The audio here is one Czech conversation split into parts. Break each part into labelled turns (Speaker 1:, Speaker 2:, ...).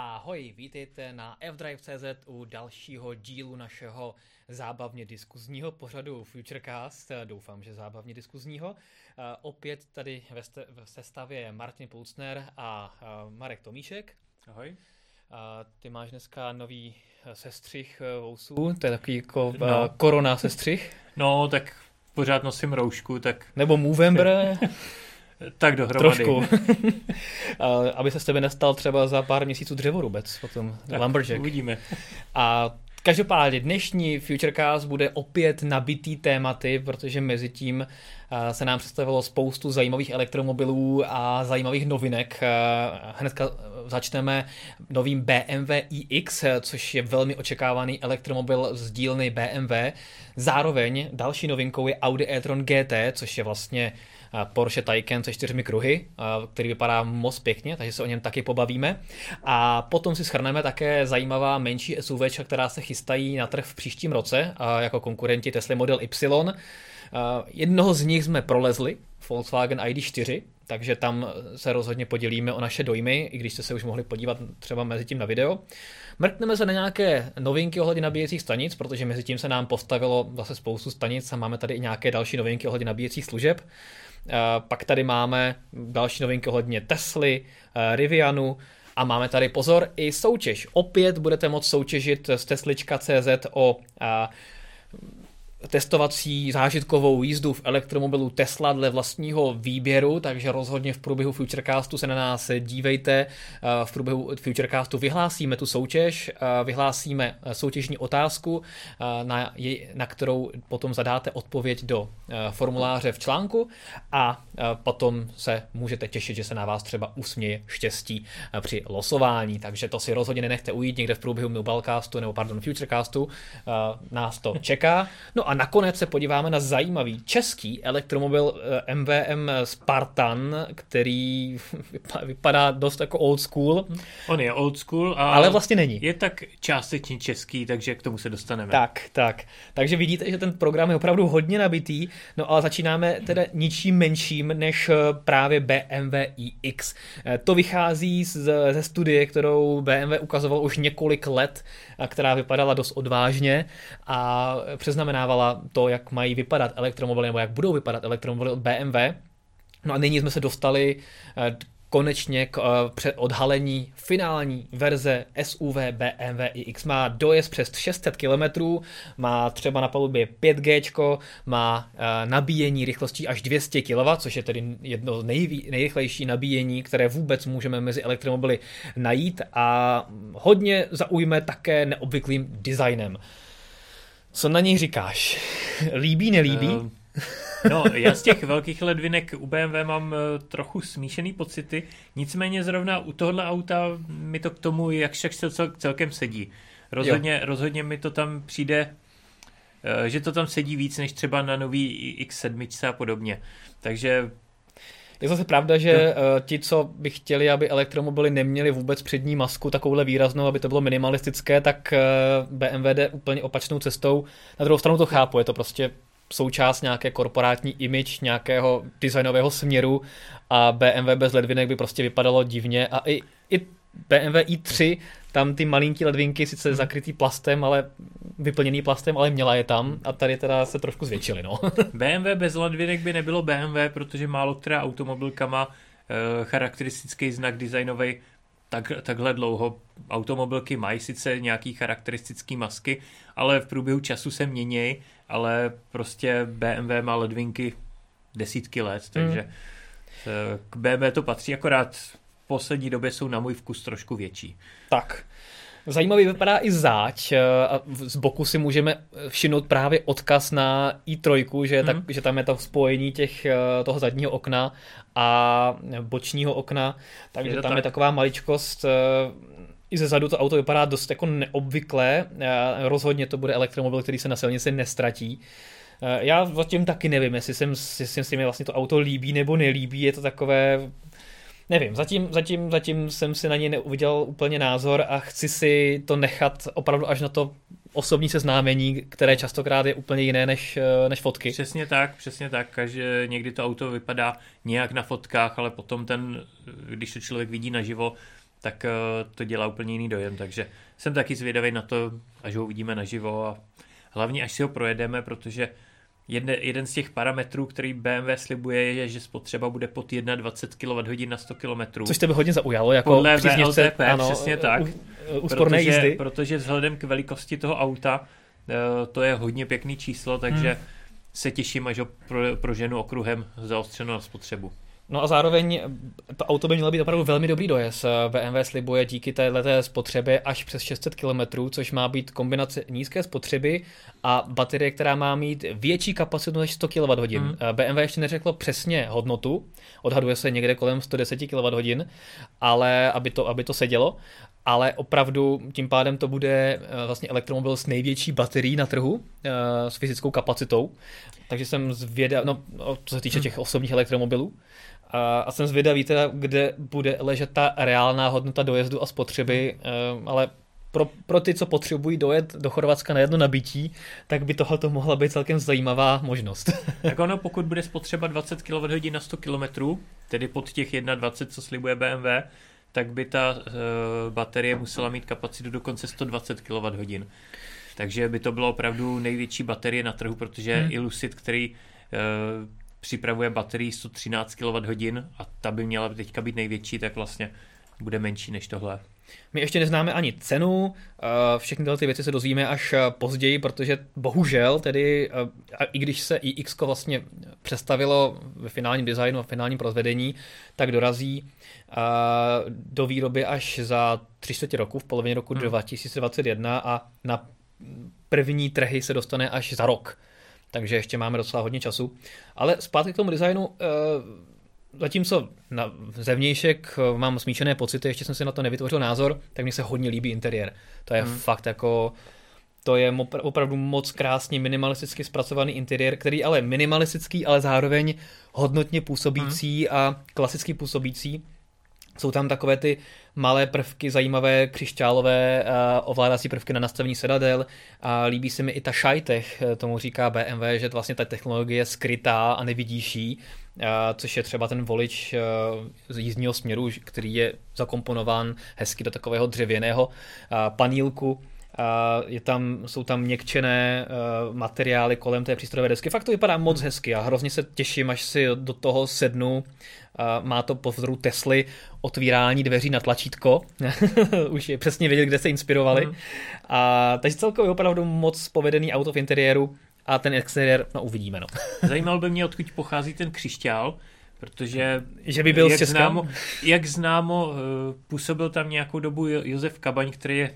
Speaker 1: Ahoj, vítejte na fdrive.cz u dalšího dílu našeho zábavně diskuzního pořadu Futurecast. Doufám, že zábavně diskuzního. Eh, opět tady ve, ste- v sestavě Martin Pulcner a eh, Marek Tomíšek.
Speaker 2: Ahoj.
Speaker 1: A ty máš dneska nový eh, sestřih vousů, to je takový jako
Speaker 2: No.
Speaker 1: korona sestřih.
Speaker 2: No, tak pořád nosím roušku, tak,
Speaker 1: Nebo Movember,
Speaker 2: tak dohromady.
Speaker 1: trošku. Aby se z tebe nestal třeba za pár měsíců dřevorubec, potom
Speaker 2: Tak
Speaker 1: Lumberjack.
Speaker 2: Uvidíme.
Speaker 1: A každopádně dnešní Futurecast bude opět nabitý tématy, protože mezi tím eh, se nám představilo spoustu zajímavých elektromobilů a zajímavých novinek. Eh, Hnedka začneme novým BMW iX, což je velmi očekávaný elektromobil z dílny BMW. Zároveň další novinkou je Audi e-tron GT, což je vlastně Porsche Taycan se čtyřmi kruhy, který vypadá moc pěkně, takže se o něm taky pobavíme. A potom si schrneme také zajímavá menší SUV, která se chystají na trh v příštím roce jako konkurenti Tesla Model Y. Jednoho z nich jsme prolezli, Volkswagen ID4, takže tam se rozhodně podělíme o naše dojmy, i když jste se už mohli podívat třeba mezi tím na video. Mrkneme se na nějaké novinky ohledně nabíjecích stanic, protože mezi tím se nám postavilo zase spoustu stanic a máme tady i nějaké další novinky ohledně nabíjecích služeb. Eh, Pak tady máme další novinky ohledně Tesly, eh, Rivianu a máme tady pozor i soutěž. Opět budete moct soutěžit z Teslička.cz o a, testovací zážitkovou jízdu v elektromobilu Tesla dle vlastního výběru, takže rozhodně v průběhu Futurecastu se na nás dívejte. Eh, V průběhu Futurecastu vyhlásíme tu soutěž, eh, vyhlásíme soutěžní otázku, eh, na, na kterou potom zadáte odpověď do eh, formuláře v článku a eh, potom se můžete těšit, že se na vás třeba usměje štěstí eh, při losování, takže to si rozhodně nenechte ujít někde v průběhu Mobilecastu nebo pardon Futurecastu, eh, nás to čeká. No a nakonec se podíváme na zajímavý český elektromobil eh, MVM Spartan, který vypa- vypadá dost jako old school,
Speaker 2: On je old school, a
Speaker 1: ale vlastně není.
Speaker 2: je tak částečně český, takže k tomu se dostaneme.
Speaker 1: Tak, tak. Takže vidíte, že ten program je opravdu hodně nabitý, no ale začínáme teda ničím menším než eh, právě BMW iX. Eh, To vychází z, ze studie, kterou BMW ukazoval už několik let, a která vypadala dost odvážně a přeznamenávala to, jak mají vypadat elektromobily nebo jak budou vypadat elektromobily od BMW. No a nyní jsme se dostali eh, konečně k eh, odhalení finální verze SUV BMW iX. Má dojezd přes 600 km, má třeba na palubě 5G, má eh, nabíjení rychlostí až 200 kW, což je tedy jedno z nejví, nejrychlejší nabíjení, které vůbec můžeme mezi elektromobily najít a hodně zaujme také neobvyklým designem. Co na něj říkáš? Líbí, nelíbí?
Speaker 2: Eh, No, já z těch velkých ledvinek u BMW mám eh, trochu smíšený pocity, nicméně zrovna u tohle auta mi to k tomu jak však se cel, celkem sedí. Rozhodně, rozhodně mi to tam přijde, eh, že to tam sedí víc než třeba na nový X7 a podobně. Takže
Speaker 1: Je zase pravda, že uh, ti, co by chtěli, aby elektromobily neměly vůbec přední masku takovouhle výraznou, aby to bylo minimalistické, tak uh, BMW jde úplně opačnou cestou. Na druhou stranu to chápu, je to prostě součást nějaké korporátní image, nějakého designového směru a BMW bez ledvinek by prostě vypadalo divně a i, i BMW i3, tam ty malinký ledvinky, sice zakrytý plastem, ale vyplněný plastem, ale měla je tam a tady teda se trošku zvětšily, no.
Speaker 2: BMW bez ledvinek by nebylo BMW, protože málo která automobilka má eh, charakteristický znak designový tak, takhle dlouho. Automobilky mají sice nějaký charakteristický masky, ale v průběhu času se mění, ale prostě BMW má ledvinky desítky let, takže eh, k BMW to patří, akorát poslední době jsou na můj vkus trošku větší.
Speaker 1: Tak. Zajímavý vypadá i záď eh, a z boku si můžeme všimnout právě odkaz na i3, že, tak,
Speaker 2: Mhm.
Speaker 1: že tam je to spojení těch, eh, toho zadního okna a bočního okna, takže
Speaker 2: Je
Speaker 1: tam je
Speaker 2: tak.
Speaker 1: taková maličkost. eh, I ze zadu to auto vypadá dost jako neobvyklé, rozhodně to bude elektromobil, který se na silnici nestratí. Já zatím taky nevím, jestli, jsem, jestli se mi vlastně to auto líbí nebo nelíbí, je to takové Nevím, zatím, zatím, zatím jsem si na něj neuviděl úplně názor a chci si to nechat opravdu až na to osobní seznámení, které častokrát je úplně jiné než, eh, než fotky.
Speaker 2: Přesně tak, přesně tak, že někdy to auto vypadá nějak na fotkách, ale potom ten, když to člověk vidí naživo, tak eh, to dělá úplně jiný dojem, takže jsem taky zvědavý na to, až ho uvidíme naživo a hlavně až si ho projedeme, protože jedne, jeden z těch parametrů, který BMW slibuje, je, že spotřeba bude pod 21 kWh na 100 km.
Speaker 1: Což tebe hodně zaujalo, jako
Speaker 2: Podle VLTP, ano, přesně tak.
Speaker 1: Úsporné
Speaker 2: protože,
Speaker 1: jízdy.
Speaker 2: Protože vzhledem k velikosti toho auta, eh, to je hodně pěkný číslo, takže hmm. se těším, až ho pro, proženu okruhem zaostřeno na spotřebu.
Speaker 1: No a zároveň to auto by mělo být opravdu velmi dobrý dojezd. BMW slibuje díky této spotřebě až přes 600 km, což má být kombinace nízké spotřeby a baterie, která má mít větší kapacitu než 100 kWh. Hmm. BMW ještě neřeklo přesně hodnotu, odhaduje se někde kolem 110 kWh, ale aby to, aby to sedělo, ale opravdu tím pádem to bude eh, vlastně elektromobil s největší baterií na trhu, eh, s fyzickou kapacitou. Takže jsem zvědav, no, co se týče hmm. těch osobních elektromobilů, a, a jsem zvědavý teda, kde bude ležet ta reálná hodnota dojezdu a spotřeby, hmm. ale pro, pro ty, co potřebují dojet do Chorvatska na jedno nabití, tak by tohle mohla být celkem zajímavá možnost.
Speaker 2: tak ono, pokud bude spotřeba 20 kWh na 100 km, tedy pod těch 21, co slibuje BMW, tak by ta uh, baterie musela mít kapacitu dokonce 120 kWh. Takže by to bylo opravdu největší baterie na trhu, protože hmm. i Lucid, který uh, připravuje baterii 113 kWh a ta by měla teďka být největší, tak vlastně bude menší než tohle.
Speaker 1: My ještě neznáme ani cenu, eh, všechny tyhle ty věci se dozvíme až eh, později, protože bohužel tedy, eh, i když se iX vlastně představilo ve finálním designu a finálním rozvedení, tak dorazí do výroby až za tři čtvrtě roku, v polovině roku hmm. 2021 a na první trhy se dostane až za rok takže ještě máme docela hodně času. Ale zpátky k tomu designu, eh, zatímco na zevnějšek eh, mám smíšené pocity, ještě jsem si na to nevytvořil názor, tak mně se hodně líbí interiér. To je hmm. fakt jako to je opravdu moc krásně minimalisticky zpracovaný interiér, který ale minimalistický, ale zároveň hodnotně působící hmm. a klasicky působící. Jsou tam takové ty malé prvky, zajímavé křišťálové ovládací prvky na nastavení sedadel a líbí se mi i ta šajtech, eh, tomu říká BMW, že vlastně ta technologie je skrytá a nevidíš uh, což je třeba ten volič uh, z jízdního směru, který je zakomponován hezky do takového dřevěného panílku, je tam, jsou tam měkčené uh, materiály kolem té přístrojové desky. Fakt to vypadá moc hezky a hrozně se těším, až si do toho sednu. Má to po vzoru Tesly otvírání dveří na tlačítko. Už je přesně vědět, kde se inspirovali. Mm. A, takže celkově opravdu moc povedený auto v interiéru a ten exteriér, no uvidíme. No.
Speaker 2: Zajímalo by mě, odkud pochází ten křišťál, protože
Speaker 1: že by byl
Speaker 2: jak, známo, jak známo, eh, působil tam nějakou dobu Josef Kabaň, který je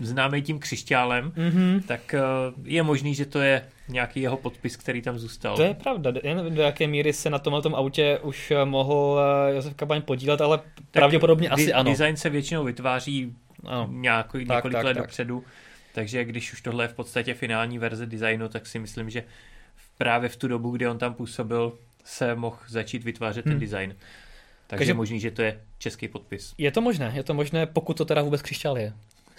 Speaker 2: známý tím křišťálem, mm-hmm. tak eh, je možný, že to je nějaký jeho podpis, který tam zůstal.
Speaker 1: To je pravda. Já nevím, do jaké míry se na tomhle tom autě už eh, mohl eh, Josef Kabaň podílet, ale tak pravděpodobně asi ano.
Speaker 2: Design se většinou vytváří ano. nějaký, tak, několik tak, let tak. dopředu, takže když už tohle je v podstatě finální verze designu, tak si myslím, že právě v tu dobu, kdy on tam působil, se mohl začít vytvářet hmm. ten design. Takže, Takže je možný, že to je český podpis.
Speaker 1: Je to možné, je to možné, pokud to teda vůbec křišťál je.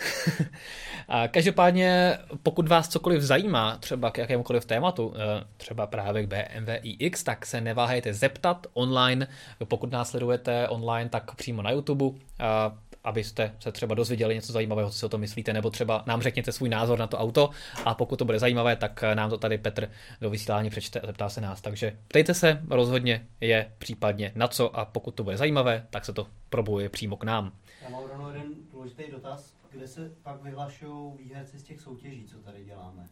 Speaker 1: a každopádně, pokud vás cokoliv zajímá, třeba k jakémukoliv tématu, eh, třeba právě k BMW iX, tak se neváhejte zeptat online. Pokud nás sledujete online, tak přímo na YouTube, eh, abyste se třeba dozvěděli něco zajímavého, co si o tom myslíte, nebo třeba nám řekněte svůj názor na to auto a pokud to bude zajímavé, tak nám to tady Petr do vysílání přečte a zeptá se nás. Takže ptejte se, rozhodně je případně na co a pokud to bude zajímavé, tak se to probuje přímo k nám.
Speaker 3: Já mám jeden důležitý dotaz kde se pak vyhlašují výherci z těch soutěží, co tady děláme?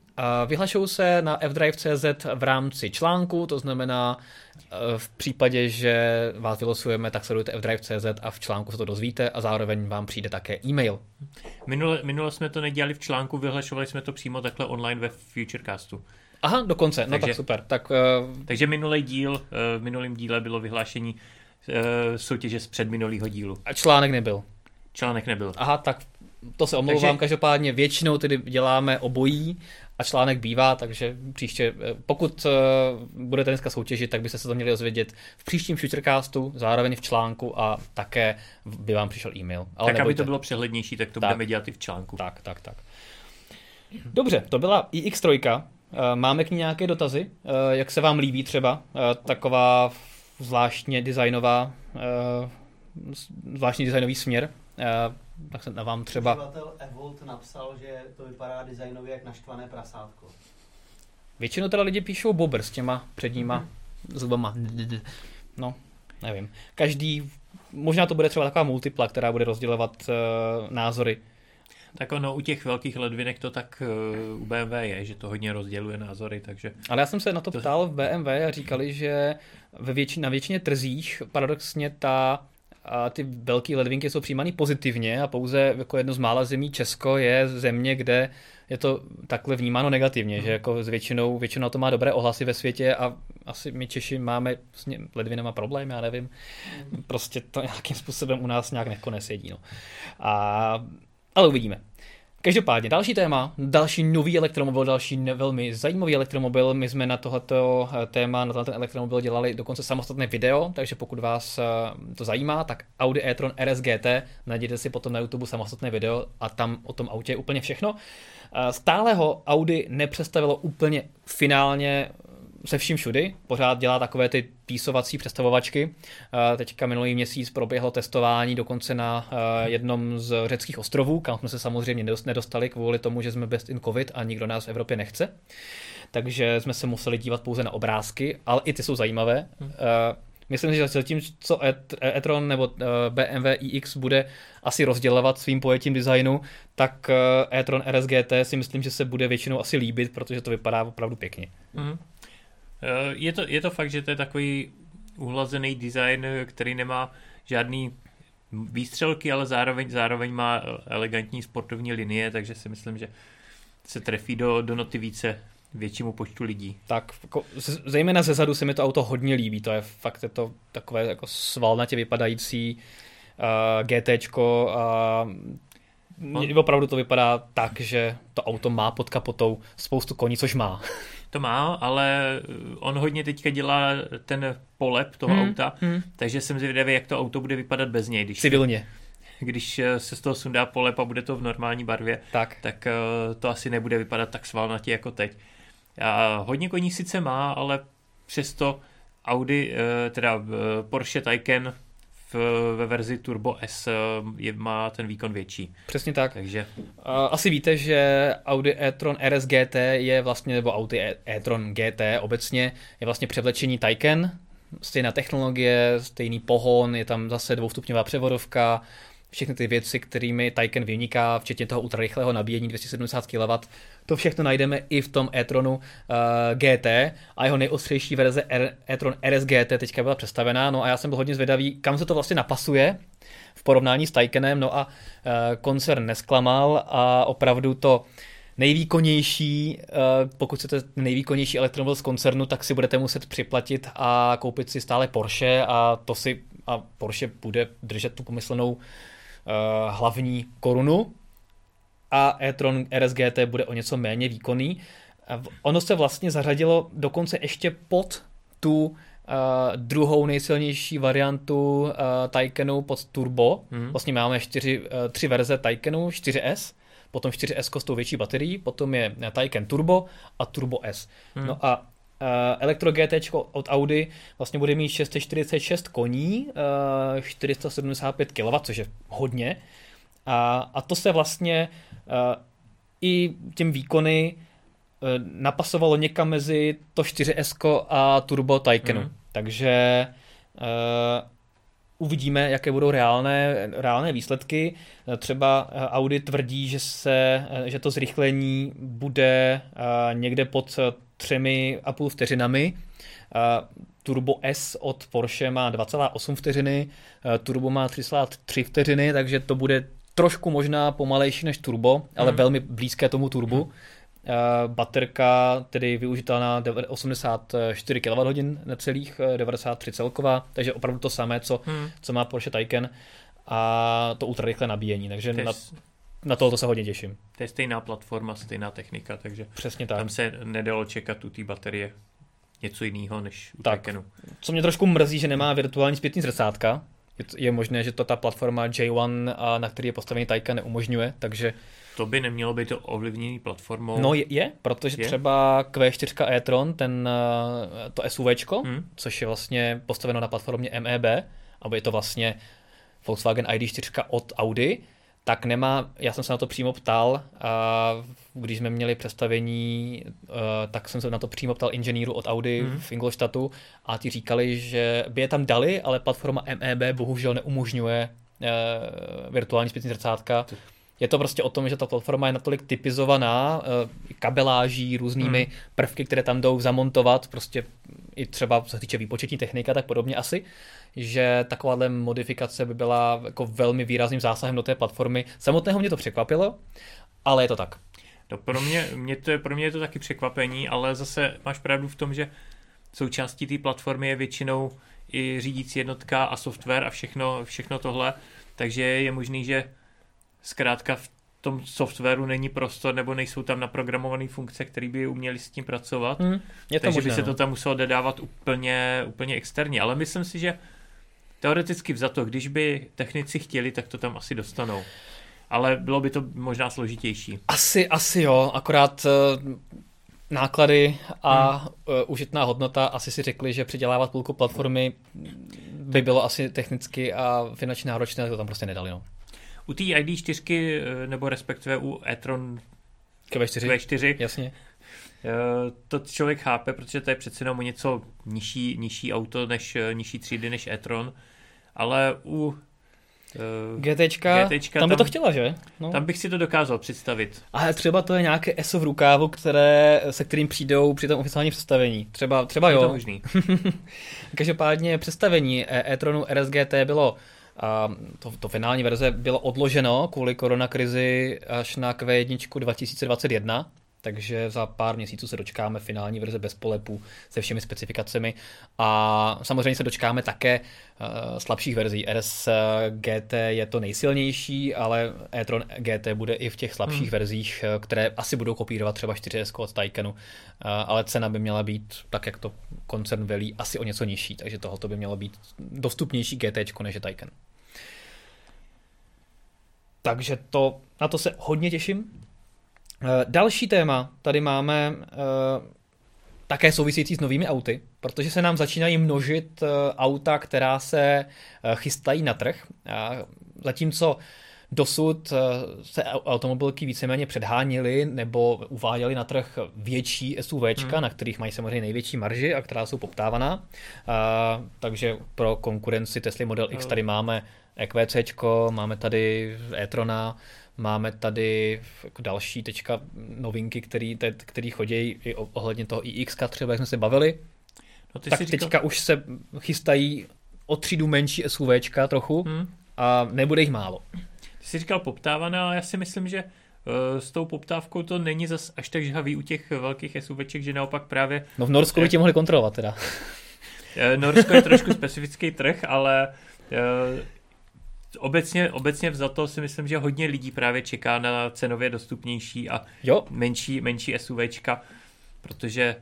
Speaker 1: Vyhlašují se na fdrive.cz v rámci článku, to znamená e, v případě, že vás vylosujeme, tak sledujte fdrive.cz a v článku se to dozvíte a zároveň vám přijde také e-mail.
Speaker 2: Minule, minule jsme to nedělali v článku, vyhlašovali jsme to přímo takhle online ve Futurecastu.
Speaker 1: Aha, dokonce, no takže, tak super. Tak,
Speaker 2: uh... Takže minulý díl, v minulém díle bylo vyhlášení uh, soutěže z předminulého dílu.
Speaker 1: A článek nebyl.
Speaker 2: Článek nebyl.
Speaker 1: Aha, tak to se omlouvám, takže... každopádně většinou tedy děláme obojí a článek bývá, takže příště, eh, pokud uh, budete dneska soutěžit, tak byste se to měli dozvědět v příštím Futurecastu, zároveň v článku a také by vám přišel e-mail.
Speaker 2: Ale tak nebojte. aby to bylo přehlednější, tak to tak, budeme dělat i v článku.
Speaker 1: Tak, tak, tak. Dobře, to byla iX3. Eh, máme k ní nějaké dotazy? Jak se vám líbí třeba taková zvláštně designová, zvláštní designový směr tak se vám třeba...
Speaker 3: Uživatel Evolt napsal, že to vypadá designově jak naštvané prasátko.
Speaker 1: Většinou teda lidi píšou bobr s těma předníma mm-hmm. zubama. No, nevím. Každý, možná to bude třeba taková multipla, která bude rozdělovat uh, názory.
Speaker 2: Tak ono u těch velkých ledvinek to tak uh, u BMW je, že to hodně rozděluje názory, takže...
Speaker 1: Ale já jsem se na to, to... ptal v BMW a říkali, že ve většině, na většině trzích paradoxně ta a ty velké ledvinky jsou přijímány pozitivně a pouze jako jedno z mála zemí Česko je země, kde je to takhle vnímáno negativně, hmm. že jako s většinou, většinou to má dobré ohlasy ve světě a asi my Češi máme s ledvinama problém, já nevím. Prostě to nějakým způsobem u nás nějak jako nesedí. No. A, ale uvidíme. Každopádně další téma, další nový elektromobil, další velmi zajímavý elektromobil. My jsme na tohoto eh, téma, na ten elektromobil dělali dokonce samostatné video, takže pokud vás eh, to zajímá, tak Audi e-tron RS GT, najděte si potom na YouTube samostatné video a tam o tom autě je úplně všechno. Eh, stále ho Audi nepředstavilo úplně finálně se vším všudy, pořád dělá takové ty písovací představovačky. Teďka minulý měsíc proběhlo testování dokonce na jednom z řeckých ostrovů, kam jsme se samozřejmě nedostali kvůli tomu, že jsme best in covid a nikdo nás v Evropě nechce. Takže jsme se museli dívat pouze na obrázky, ale i ty jsou zajímavé. Hmm. Myslím si, že zatím, co e-tron nebo BMW iX bude asi rozdělovat svým pojetím designu, tak e-tron RSGT si myslím, že se bude většinou asi líbit, protože to vypadá opravdu pěkně. Mm.
Speaker 2: Eh, je to, je to fakt, že to je takový uhlazený design, který nemá žádný výstřelky, ale zároveň, zároveň má elegantní sportovní linie, takže si myslím, že se trefí do, do noty více většímu počtu lidí.
Speaker 1: Tak, jako, zejména ze zadu se mi to auto hodně líbí, to je fakt je to takové jako svalnatě vypadající uh, GTčko a uh, opravdu to vypadá tak, že to auto má pod kapotou spoustu koní, což má.
Speaker 2: To má, ale on hodně teďka dělá ten polep toho hmm, auta, hmm. takže jsem zvědavý, jak to auto bude vypadat bez něj. Když
Speaker 1: Civilně.
Speaker 2: Když se z toho sundá polep a bude to v normální barvě,
Speaker 1: tak,
Speaker 2: tak eh, to asi nebude vypadat tak svalnatě jako teď. A hodně koní sice má, ale přesto Audi, eh, teda eh, Porsche Taycan v, ve verzi Turbo S eh, je, má ten výkon větší.
Speaker 1: Přesně tak.
Speaker 2: Takže...
Speaker 1: Asi víte, že Audi e-tron RS GT je vlastně, nebo Audi e- e-tron GT obecně, je vlastně převlečení Taycan, stejná technologie, stejný pohon, je tam zase dvoustupňová převodovka, všechny ty věci, kterými Taycan vyniká, včetně toho ultrarychlého nabíjení 270 kW, to všechno najdeme i v tom e-tronu uh, eh, GT a jeho nejostřejší verze R- e-tron RS GT teďka byla představená, no a já jsem byl hodně zvědavý, kam se to vlastně napasuje v porovnání s Taycanem, no a uh, koncern nesklamal a opravdu to nejvýkonnější, uh, pokud chcete nejvýkonnější elektromobil z koncernu, tak si budete muset připlatit a koupit si stále Porsche a to si a Porsche bude držet tu pomyslenou Eh, hlavní korunu a e-tron RSGT bude o něco méně výkonný. Ono se vlastně zařadilo dokonce ještě pod tu uh, druhou nejsilnější variantu uh, Taycanu pod turbo. Hmm. Vlastně máme čtyři, uh, tři verze Taycanu, 4S, potom 4S s tou větší baterií, potom je Taycan Turbo a Turbo S. Hmm. No a Elektro GT od Audi vlastně bude mít 646 koní, uh, 475 kW, což je hodně. A, a to se vlastně uh, i těm výkony napasovalo někam mezi to 4S a Turbo Taycanu. Mm. Takže uh, uvidíme, jaké budou reálné, reálné výsledky. Třeba Audi tvrdí, že, se, že to zrychlení bude někde pod třemi a půl vteřinami. Turbo S od Porsche má 2,8 vteřiny, Turbo má 3,3 vteřiny, takže to bude trošku možná pomalejší než Turbo, ale hmm. velmi blízké tomu Turbu. Hmm. Baterka tedy využitá na 84 kWh necelých, 93 celková, takže opravdu to samé, co, hmm. co má Porsche Taycan a to ultrarychlé nabíjení, takže na, na to se hodně těším.
Speaker 2: To je stejná platforma, stejná technika, takže
Speaker 1: Přesně tak.
Speaker 2: tam se nedalo čekat u té baterie něco jiného než u tak, Taycanu.
Speaker 1: Co mě trošku mrzí, že nemá virtuální zpětný zrcátka. Je, je možné, že to ta platforma J1, na který je postavený Taycan, neumožňuje, takže
Speaker 2: to by nemělo být ovlivněný platformou.
Speaker 1: No je, je protože je? třeba Q4 e-tron, ten, to SUVčko, hmm. což je vlastně postaveno na platformě MEB, aby je to vlastně Volkswagen ID4 od Audi, tak nemá, já jsem se na to přímo ptal, a když jsme měli představení, eh, tak jsem se na to přímo ptal inženýru od Audi mm. v Ingolstadtu a ti říkali, že by je tam dali, ale platforma MEB bohužel neumožňuje eh, virtuální zpětní zrcátka. Je to prostě o tom, že ta platforma je natolik typizovaná eh, kabeláží, různými hmm. prvky, které tam jdou zamontovat, prostě i třeba co se týče výpočetní technika, tak podobně asi, že takováhle modifikace by byla jako velmi výrazným zásahem do té platformy. Samotného mě to překvapilo, ale je to tak.
Speaker 2: No pro mě, mě to je, pro mě je to taky překvapení, ale zase máš pravdu v tom, že součástí té platformy je většinou i řídící jednotka a software a všechno, všechno tohle, takže je možný, že zkrátka v tom softwaru není prostor nebo nejsou tam naprogramované funkce, které by uměly s tím pracovat. Hmm, je to takže možné, by se no. to tam muselo dodávat úplně, úplně externě. Ale myslím si, že teoreticky vzato, když by technici chtěli, tak to tam asi dostanou. Ale bylo by to možná složitější.
Speaker 1: Asi, asi jo, akorát uh, náklady a hmm. uh, užitná hodnota asi si řekli, že přidělávat půlku platformy by bylo asi technicky a finančně náročné, to tam prostě nedali. No.
Speaker 2: U té ID4, eh, nebo respektive u e-tron
Speaker 1: Q4,
Speaker 2: Q4
Speaker 1: jasně.
Speaker 2: Eh, to člověk chápe, protože to je přece jenom něco nižší, nižší auto, než eh, nižší třídy než e-tron, ale u
Speaker 1: Uh, GTčka, GTčka, tam by tam, to chtěla, že?
Speaker 2: No. Tam bych si to dokázal představit.
Speaker 1: Ale třeba to je nějaké ESO v rukávu, které, se kterým přijdou při tom oficiálním představení. Třeba, třeba jo.
Speaker 2: Je to možný.
Speaker 1: Každopádně představení e-tronu RSGT bylo a to, to finální verze bylo odloženo kvůli koronakrizi až na Q1 2021, takže za pár měsíců se dočkáme finální verze bez polepů se všemi specifikacemi a samozřejmě se dočkáme také uh, slabších verzí. RS GT je to nejsilnější, ale e-tron GT bude i v těch slabších hmm. verzích, eh, které asi budou kopírovat třeba 4S od Taycanu, uh, ale cena by měla být, tak jak to koncern velí, asi o něco nižší, takže tohoto by mělo být dostupnější GT než je Taycan. Takže to, na to se hodně těším. Eh, další téma tady máme eh, také související s novými auty, protože se nám začínají množit eh, auta, která se chystají na trh. Zatímco dosud se automobilky víceméně předháněly nebo uváděly na trh větší SUV, hmm. na kterých mají samozřejmě největší marži a která jsou poptávaná. takže pro konkurenci Tesla Model X tady máme EQC, máme tady e-trona, máme tady jako další tečka novinky, který, te, který chodí i ohledně toho iX, třeba jak jsme se bavili. No ty tak teďka říkal... už se chystají o třídu menší SUVčka trochu hmm. a nebude jich málo.
Speaker 2: Ty jsi říkal poptávaná, ale já si myslím, že uh, s tou poptávkou to není zas až tak žhavý u těch velkých SUVček, že naopak právě...
Speaker 1: No v Norsku by tě mohli kontrolovat teda.
Speaker 2: Eh, Norsko je trošku specifický trh, ale obecně, obecně vzato si myslím, že hodně lidí právě čeká na cenově dostupnější a jo. menší, menší SUVčka, protože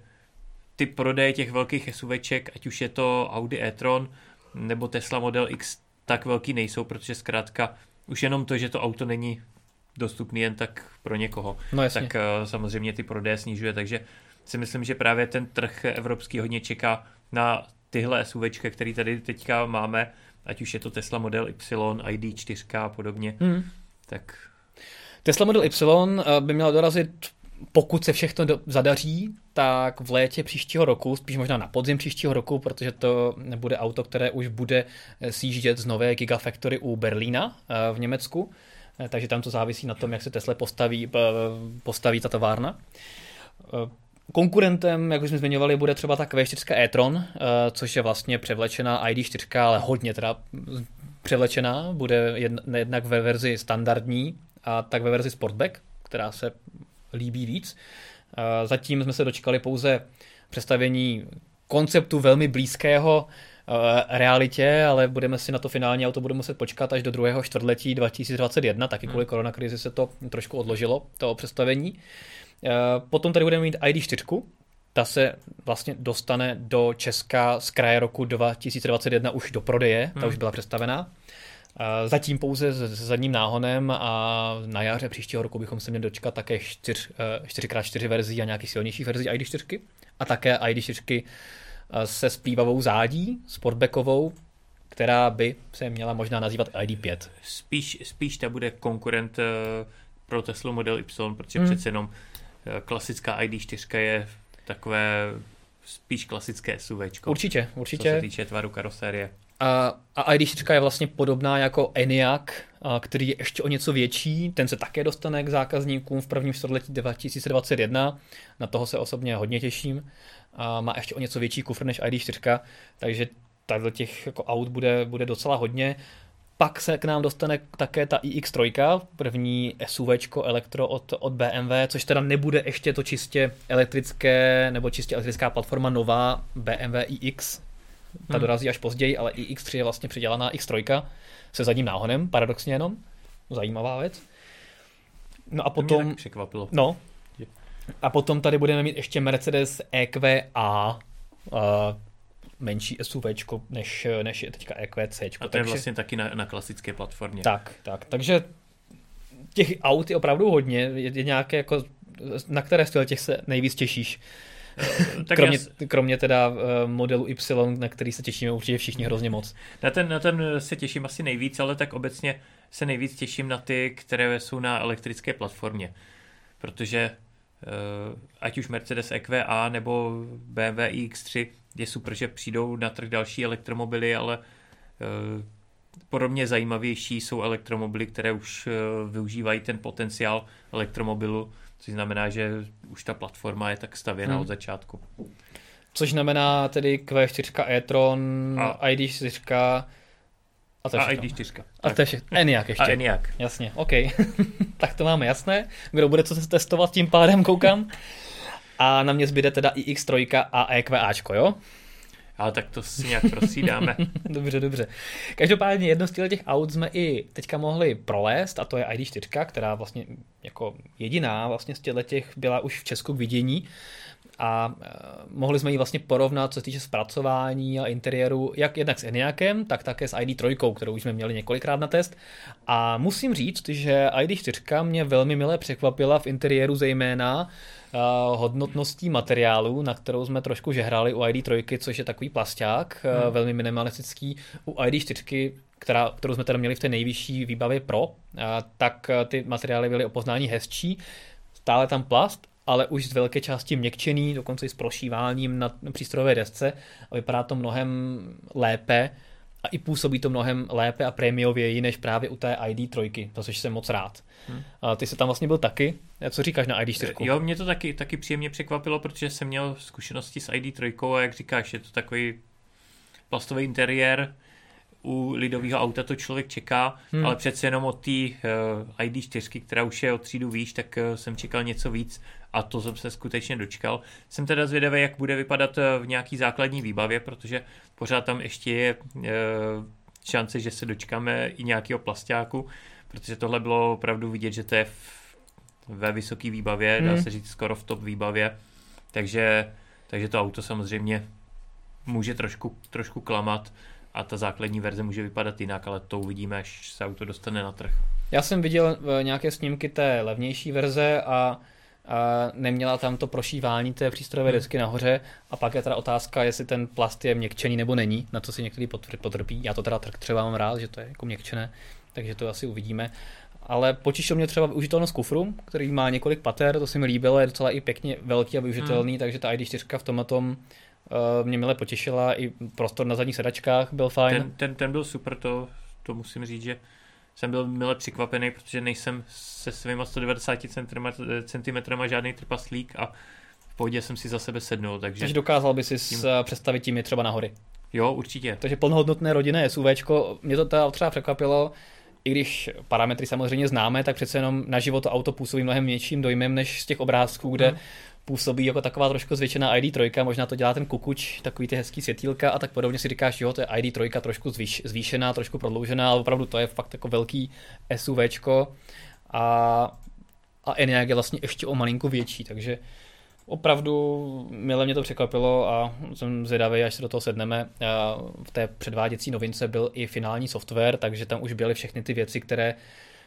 Speaker 2: ty prodeje těch velkých SUVček, ať už je to Audi e-tron nebo Tesla Model X, tak velký nejsou, protože zkrátka už jenom to, že to auto není dostupný jen tak pro někoho,
Speaker 1: no
Speaker 2: tak uh, samozřejmě ty prodeje snižuje, takže si myslím, že právě ten trh evropský hodně čeká na tyhle SUVčka, které tady teďka máme ať už je to Tesla Model Y, ID4 a podobně, hmm. tak...
Speaker 1: Tesla Model Y eh, by měla dorazit, pokud se všechno do, zadaří, tak v létě příštího roku, spíš možná na podzim příštího roku, protože to bude auto, které už bude eh, sjíždět z nové Gigafactory u Berlína eh, v Německu, takže tam to závisí na tom, jak se Tesla postaví, postaví ta továrna. Konkurentem, jak už jsme zmiňovali, bude třeba ta Q4 e-tron, eh, což je vlastně převlečená ID4, ale hodně teda převlečená. Bude jednak ve verzi standardní a tak ve verzi Sportback, která se líbí víc. Eh, zatím jsme se dočkali pouze představení konceptu velmi blízkého realitě, ale budeme si na to finální auto budeme muset počkat až do druhého čtvrtletí 2021, taky kvůli hmm. koronakrizi se to trošku odložilo, to představení. Eh, potom tady budeme mít ID4, ta se vlastně dostane do Česka z kraje roku 2021 už do prodeje, ta hmm. už byla představená. Eh, zatím pouze s zadním náhonem a na jaře příštího roku bychom se měli dočkat také 4, 4x4 verzí a nějakých silnějších verzí ID4 a také ID4 eh, se splývavou zádí, sportbackovou, která by se měla možná nazývat ID5.
Speaker 2: Spíš, spíš ta bude konkurent eh, pro Tesla Model Y, protože
Speaker 1: Hmm.
Speaker 2: přece jenom eh, klasická ID4 je takové spíš klasické SUVčko.
Speaker 1: Určitě,
Speaker 2: Co se
Speaker 1: určitě.
Speaker 2: týče tvaru karosérie.
Speaker 1: A, a ID4 je vlastně podobná jako ENIAC, který je ještě o něco větší. Ten se také dostane k zákazníkům v prvním čtvrtletí 2021. Na toho se osobně hodně těším. A má ještě o něco větší kufr než ID4, takže tady těch jako aut bude, bude docela hodně. Pak se k nám dostane také ta iX3, první SUVčko elektro od, od BMW, což teda nebude ještě to čistě elektrické nebo čistě elektrická platforma nová BMW iX. Ta
Speaker 2: Hmm.
Speaker 1: dorazí až později, ale iX3 je vlastně předělaná X3 se zadním náhonem, paradoxně jenom. Zajímavá věc. No a
Speaker 2: To mě
Speaker 1: potom,
Speaker 2: překvapilo.
Speaker 1: no,
Speaker 2: Je.
Speaker 1: a potom tady budeme mít ještě Mercedes EQA, uh, menší SUVčko, než, než je teďka EQC.
Speaker 2: A to je vlastně taky na, na klasické platformě.
Speaker 1: Tak, tak. Takže těch aut je opravdu hodně. Je, je nějaké jako, na které z těch se nejvíc těšíš?
Speaker 2: Tak
Speaker 1: kromě,
Speaker 2: já,
Speaker 1: kromě teda uh, modelu Y, na který se těšíme určitě všichni hrozně moc.
Speaker 2: na, ten, na ten se těším asi nejvíc, ale tak obecně se nejvíc těším na ty, které jsou na elektrické platformě. Protože ať už Mercedes EQA nebo BMW iX3 je super, že přijdou na trh další elektromobily, ale podobně zajímavější jsou elektromobily, které už využívají ten potenciál elektromobilu, což znamená, že už ta platforma je tak stavěna
Speaker 1: Hmm.
Speaker 2: od začátku.
Speaker 1: Což znamená tedy Q4 e-tron,
Speaker 2: A-
Speaker 1: ID4 a to je
Speaker 2: A
Speaker 1: všechno.
Speaker 2: ID4.
Speaker 1: A to je všechno. ENIAC ještě.
Speaker 2: A ENIAC.
Speaker 1: Jasně, OK. tak to máme jasné. Kdo bude co testovat tím pádem, koukám. A na mě zbyde teda i X3 a EQAčko, jo?
Speaker 2: Ale tak to si nějak prosídáme.
Speaker 1: dobře, dobře. Každopádně jedno z těch aut jsme i teďka mohli prolést a to je ID4, která vlastně jako jediná vlastně z těch byla už v Česku k vidění a e, mohli jsme ji vlastně porovnat, co se týče zpracování a interiéru, jak jednak s Eniakem, tak také s ID3, kterou už jsme měli několikrát na test. A musím říct, že ID4 mě velmi milé překvapila v interiéru zejména hodnotností materiálu, na kterou jsme trošku žehrali u ID3, což je takový plasták, hmm. Velmi minimalistický. U ID4, která, kterou jsme teda měli v té nejvyšší výbavě Pro, tak ty materiály byly o poznání hezčí. Stále tam plast, ale už z velké části měkčený, dokonce i s prošíváním na přístrojové desce a vypadá to mnohem lépe a i působí to mnohem lépe a prémiověji než právě u té ID3, za což jsem moc rád.
Speaker 2: Hmm.
Speaker 1: A ty jsi tam vlastně byl taky. A Co říkáš na ID4?
Speaker 2: Jo, mě to taky, taky příjemně překvapilo, protože jsem měl zkušenosti s ID3 a jak říkáš, je to takový plastový interiér, u lidového auta to člověk čeká,
Speaker 1: Hmm.
Speaker 2: ale přece jenom od té uh, ID4, která už je o třídu výš, tak uh, jsem čekal něco víc a to jsem se skutečně dočkal. Jsem teda zvědavý, jak bude vypadat uh, v nějaký základní výbavě, protože pořád tam ještě je uh, šance, že se dočkáme i nějakého plastáku, protože tohle bylo opravdu vidět, že to je v, ve vysoké výbavě, dá
Speaker 1: Hmm.
Speaker 2: se říct skoro v top výbavě, takže, takže to auto samozřejmě může trošku, trošku klamat a ta základní verze může vypadat jinak, ale to uvidíme, až se auto dostane na trh.
Speaker 1: Já jsem viděl eh, nějaké snímky té levnější verze a, a neměla tam to prošívání té přístrojové
Speaker 2: Hmm.
Speaker 1: desky nahoře a pak je teda otázka, jestli ten plast je měkčený nebo není, na co si některý potr- potrpí. Já to teda třeba mám rád, že to je jako měkčené, takže to asi uvidíme. Ale potěšil mě třeba využitelnost kufru, který má několik pater, to se mi líbilo, je docela i pěkně velký a využitelný, hmm. takže ta ID4 v tomhle tom mě mile potěšila, i prostor na zadních sedačkách byl fajn.
Speaker 2: Ten, ten, ten byl super, to, to musím říct, že jsem byl mile překvapený, protože nejsem se svýma 190 cm žádný trpaslík a v pohodě jsem si za sebe sednul, takže
Speaker 1: Takže dokázal by si
Speaker 2: Tím-
Speaker 1: s, představit tím je třeba na hory.
Speaker 2: jo, určitě.
Speaker 1: Takže plnohodnotné rodinné SUVčko, mě to teda třeba překvapilo, i když parametry samozřejmě známe, tak přece jenom na život to auto působí mnohem větším dojmem než z těch obrázků, kde
Speaker 2: Hmm.
Speaker 1: Působí jako taková trošku zvětšená ID3, možná to dělá ten kukuč, takový ty hezký světýlka a tak podobně si říkáš, jo, to je ID3 trošku zvýš, zvýšená, trošku prodloužená, ale opravdu to je fakt jako velký SUVčko a, a Enyaq je vlastně ještě o malinko větší, takže opravdu mile mě to překvapilo a jsem zvědavý, až se do toho sedneme. V té předváděcí novince byl i finální software, takže tam už byly všechny ty věci, které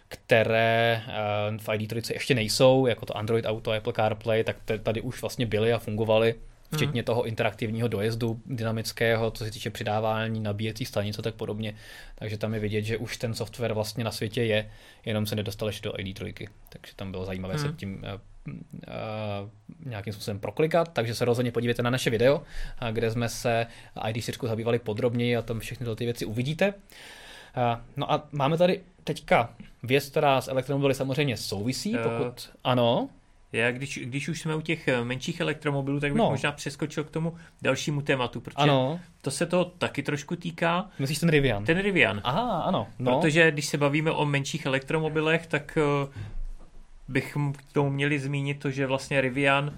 Speaker 1: které eh, v ID3 ještě nejsou, jako to Android Auto, Apple CarPlay, tak tady už vlastně byly a fungovaly včetně toho interaktivního dojezdu dynamického, co se týče přidávání nabíjecích stanic a tak podobně. Takže tam je vidět, že už ten software vlastně na světě je, jenom se nedostal ještě do ID3. Takže tam bylo zajímavé hmm. se tím uh, uh, nějakým způsobem proklikat, takže se rozhodně podívejte na naše video, kde jsme se ID4 zabývali podrobněji a tam všechny ty věci uvidíte. No a máme tady teďka věc, která s elektromobily samozřejmě souvisí, pokud uh, ano.
Speaker 2: Já, když, když už jsme u těch eh, menších elektromobilů, tak bych no. možná přeskočil k tomu dalšímu tématu, protože ano. to se to taky trošku týká.
Speaker 1: Myslíš ten Rivian?
Speaker 2: Ten Rivian.
Speaker 1: Aha, ano. No.
Speaker 2: Protože když se bavíme o menších elektromobilech, tak uh, bychom k tomu měli zmínit to, že vlastně Rivian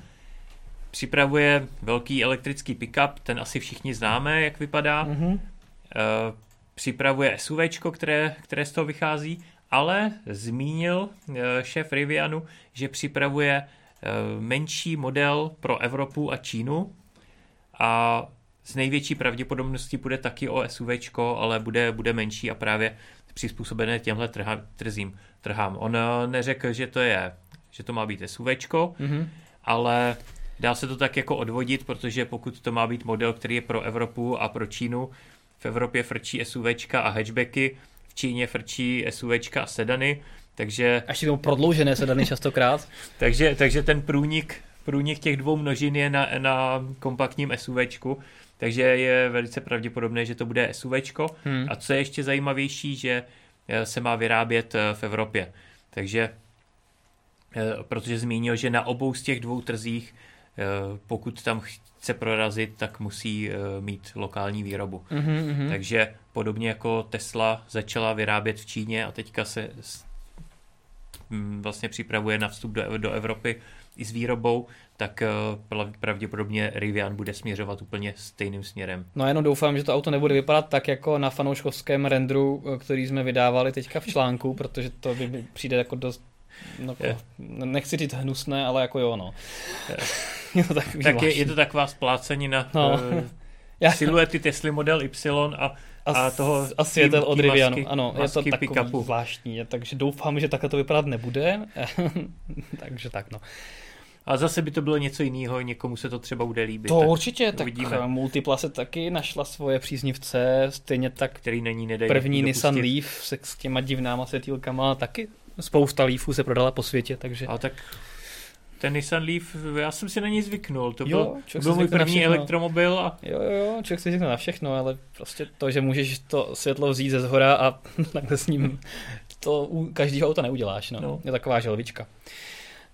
Speaker 2: připravuje velký elektrický pickup, ten asi všichni známe, jak vypadá. Mm-hmm. Uh, připravuje SUV, které, které z toho vychází, ale zmínil eh, šéf Rivianu, že připravuje eh, menší model pro Evropu a Čínu a z největší pravděpodobností bude taky o SUV, ale bude, bude menší a právě přizpůsobené těmhle trha, trzím, trhám. On eh, neřekl, že to je, že to má být SUV, mm-hmm. ale dá se to tak jako odvodit, protože pokud to má být model, který je pro Evropu a pro Čínu, v Evropě frčí SUV a hatchbacky, v Číně frčí SUV a sedany, takže...
Speaker 1: Až jsou prodloužené sedany častokrát.
Speaker 2: takže, takže ten průnik, průnik těch dvou množin je na, na kompaktním SUV, takže je velice pravděpodobné, že to bude SUV. Hmm. A co je ještě zajímavější, že eh, se má vyrábět eh, v Evropě. Takže eh, protože zmínil, že na obou z těch dvou trzích, pokud tam chce prorazit, tak musí mít lokální výrobu. Mm-hmm. Takže podobně jako Tesla začala vyrábět v Číně a teďka se vlastně připravuje na vstup do, do Evropy i s výrobou, tak pravděpodobně Rivian bude směřovat úplně stejným směrem.
Speaker 1: No jenom doufám, že to auto nebude vypadat tak jako na fanouškovském rendru, který jsme vydávali teďka v článku, protože to by přijde jako dost No, je. nechci říct hnusné, ale jako jo, no.
Speaker 2: je to tak, tak je, je to taková splácenina no. uh, siluety Tesla Model Y a a, toho
Speaker 1: a světel od Rivianu. Masky, ano, masky je to takový pick-upu. zvláštní, takže doufám, že takhle to vypadat nebude. takže tak, no.
Speaker 2: A zase by to bylo něco jiného, někomu se to třeba bude líbit.
Speaker 1: To tak určitě, uvidíme. tak Multipla se taky našla svoje příznivce, stejně tak
Speaker 2: který není nedej,
Speaker 1: první Nissan Leaf se s těma divnáma světílkama taky spousta Leafů se prodala po světě, takže...
Speaker 2: A tak ten Nissan Leaf, já jsem si na něj zvyknul, to jo, byl, byl můj první elektromobil. A...
Speaker 1: Jo, jo, jo, člověk si zvykne na všechno, ale prostě to, že můžeš to světlo vzít ze zhora a takhle s ním, to u každého auta neuděláš, no. no. Je taková želvička.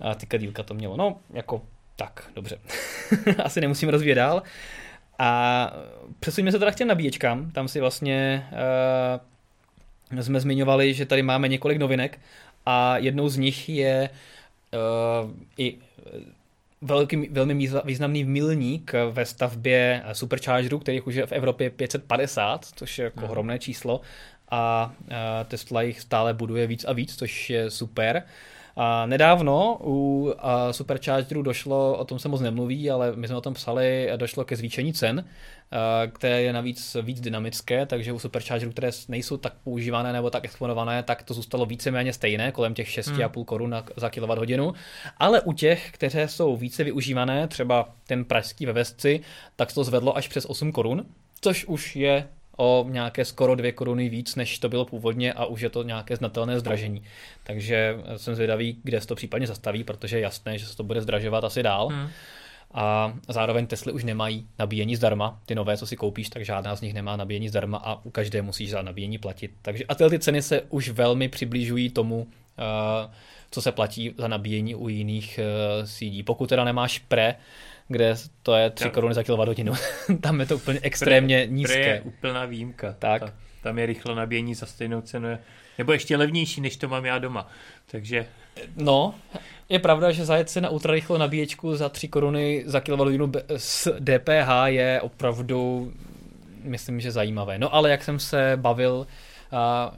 Speaker 1: A ty kadílka to mělo, no, jako tak, dobře. Asi nemusím rozvíjet dál. A přesuňme se teda k těm nabíječkám, tam si vlastně uh, jsme zmiňovali, že tady máme několik novinek a jednou z nich je uh, i velký, velmi významný milník ve stavbě superchargerů, kterých už je v Evropě 550, což je jako hmm. ohromné číslo a uh, Tesla jich stále buduje víc a víc, což je super. A nedávno u Superchargerů došlo, o tom se moc nemluví, ale my jsme o tom psali, došlo ke zvýšení cen, které je navíc víc dynamické, takže u Superchargerů, které nejsou tak používané nebo tak exponované, tak to zůstalo víceméně stejné, kolem těch 6,5 hmm. korun za kWh. Ale u těch, které jsou více využívané, třeba ten pražský ve Vesci, tak to zvedlo až přes 8 korun, což už je o nějaké skoro dvě koruny víc, než to bylo původně a už je to nějaké znatelné zdražení. Takže jsem zvědavý, kde se to případně zastaví, protože je jasné, že se to bude zdražovat asi dál. Hmm. A zároveň Tesly už nemají nabíjení zdarma. Ty nové, co si koupíš, tak žádná z nich nemá nabíjení zdarma a u každé musíš za nabíjení platit. Takže a tyhle ty ceny se už velmi přibližují tomu, uh, co se platí za nabíjení u jiných uh, CD. Pokud teda nemáš pre, kde to je 3 koruny za kWh. tam je to úplně extrémně pre, nízké. Pre
Speaker 2: je úplná výjimka. Tak. Ta, tam je rychlo nabíjení za stejnou cenu. Nebo ještě levnější, než to mám já doma. Takže...
Speaker 1: No, je pravda, že zajet si na ultrarychlou nabíječku za 3 koruny za kWh s DPH je opravdu, myslím, že zajímavé. No ale jak jsem se bavil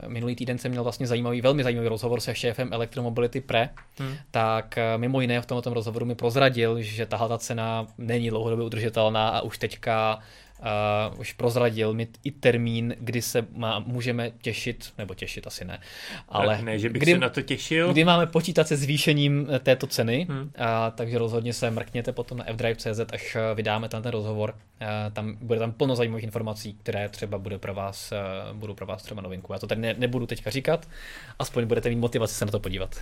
Speaker 1: minulý týden jsem měl vlastně zajímavý, velmi zajímavý rozhovor se šéfem Electromobility Pre, hmm. tak eh, mimo jiné v tomto rozhovoru mi prozradil, že tahle ta cena není dlouhodobě udržitelná a už teďka uh, už prozradil mi i termín, kdy se má, můžeme těšit, nebo těšit asi ne, ale
Speaker 2: tak ne, že bych
Speaker 1: kdy,
Speaker 2: se na to těšil.
Speaker 1: kdy máme počítat se zvýšením eh, této ceny,
Speaker 2: Hmm.
Speaker 1: a, takže rozhodně se mrkněte potom na fdrive.cz, až eh, vydáme tam ten rozhovor. A, tam bude tam plno zajímavých informací, které třeba bude pro vás, eh, budou pro vás třeba novinku. Já to tady ne, nebudu teďka říkat, aspoň budete mít motivaci se na to podívat.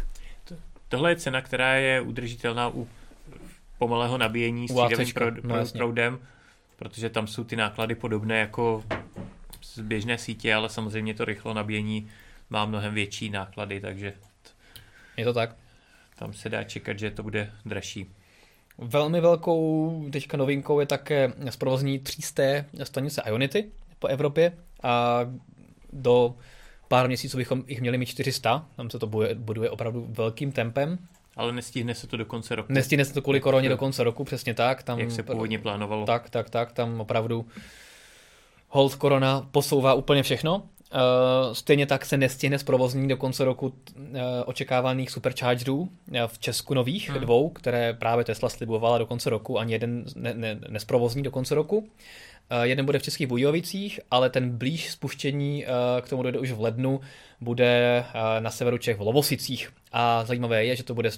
Speaker 2: Tohle je cena, která je udržitelná u pomalého nabíjení s proud,
Speaker 1: no
Speaker 2: proudem, protože tam jsou ty náklady podobné jako z běžné sítě, ale samozřejmě to rychlo nabíjení má mnohem větší náklady, takže
Speaker 1: Je to tak?
Speaker 2: tam se dá čekat, že to bude dražší.
Speaker 1: Velmi velkou teďka novinkou je také zprovozní 300 stanice Ionity po Evropě a do pár měsíců bychom jich měli mít 400, tam se to buduje, buduje opravdu velkým tempem.
Speaker 2: Ale nestihne se to do konce roku,
Speaker 1: Nestihne se to kvůli koroně do konce roku, přesně tak. Tam,
Speaker 2: jak se původně plánovalo.
Speaker 1: Tak, tak, tak, tam opravdu hold korona posouvá úplně všechno. Uh, stejně tak se nestihne zprovozní do konce roku uh, očekávaných superchargerů uh, v Česku nových
Speaker 2: Hmm.
Speaker 1: hmm. dvou, které právě Tesla slibovala do konce roku, ani jeden ne, ne, nesprovozní do konce roku. Uh, jeden bude v Českých Budějovicích, ale ten blíž spuštění uh, k tomu dojde už v lednu, bude uh, na severu Čech v Lovosicích. A zajímavé je, že to bude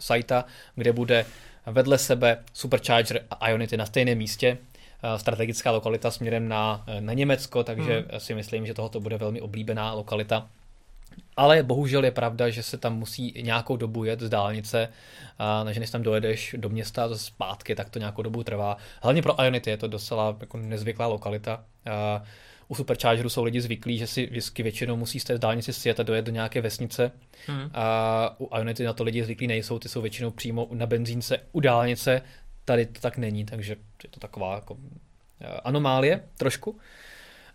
Speaker 1: sajta, kde bude vedle sebe Supercharger a Ionity na stejném místě, eh, strategická lokalita směrem na, eh, na Německo, takže
Speaker 2: Hmm.
Speaker 1: si myslím, že tohoto bude velmi oblíbená lokalita. Ale bohužel je pravda, že se tam musí nějakou dobu jet z dálnice, a než tam dojedeš do města zpátky, tak to nějakou dobu trvá. Hlavně pro Ionity je to docela jako nezvyklá lokalita. A u Superchargeru jsou lidi zvyklí, že si vždycky většinou musí z té dálnice sjet a dojet do nějaké vesnice.
Speaker 2: Hmm.
Speaker 1: A u Ionity na to lidi zvyklí nejsou, ty jsou většinou přímo na benzínce u dálnice, tady to tak není, takže je to taková jako eh, anomálie trošku.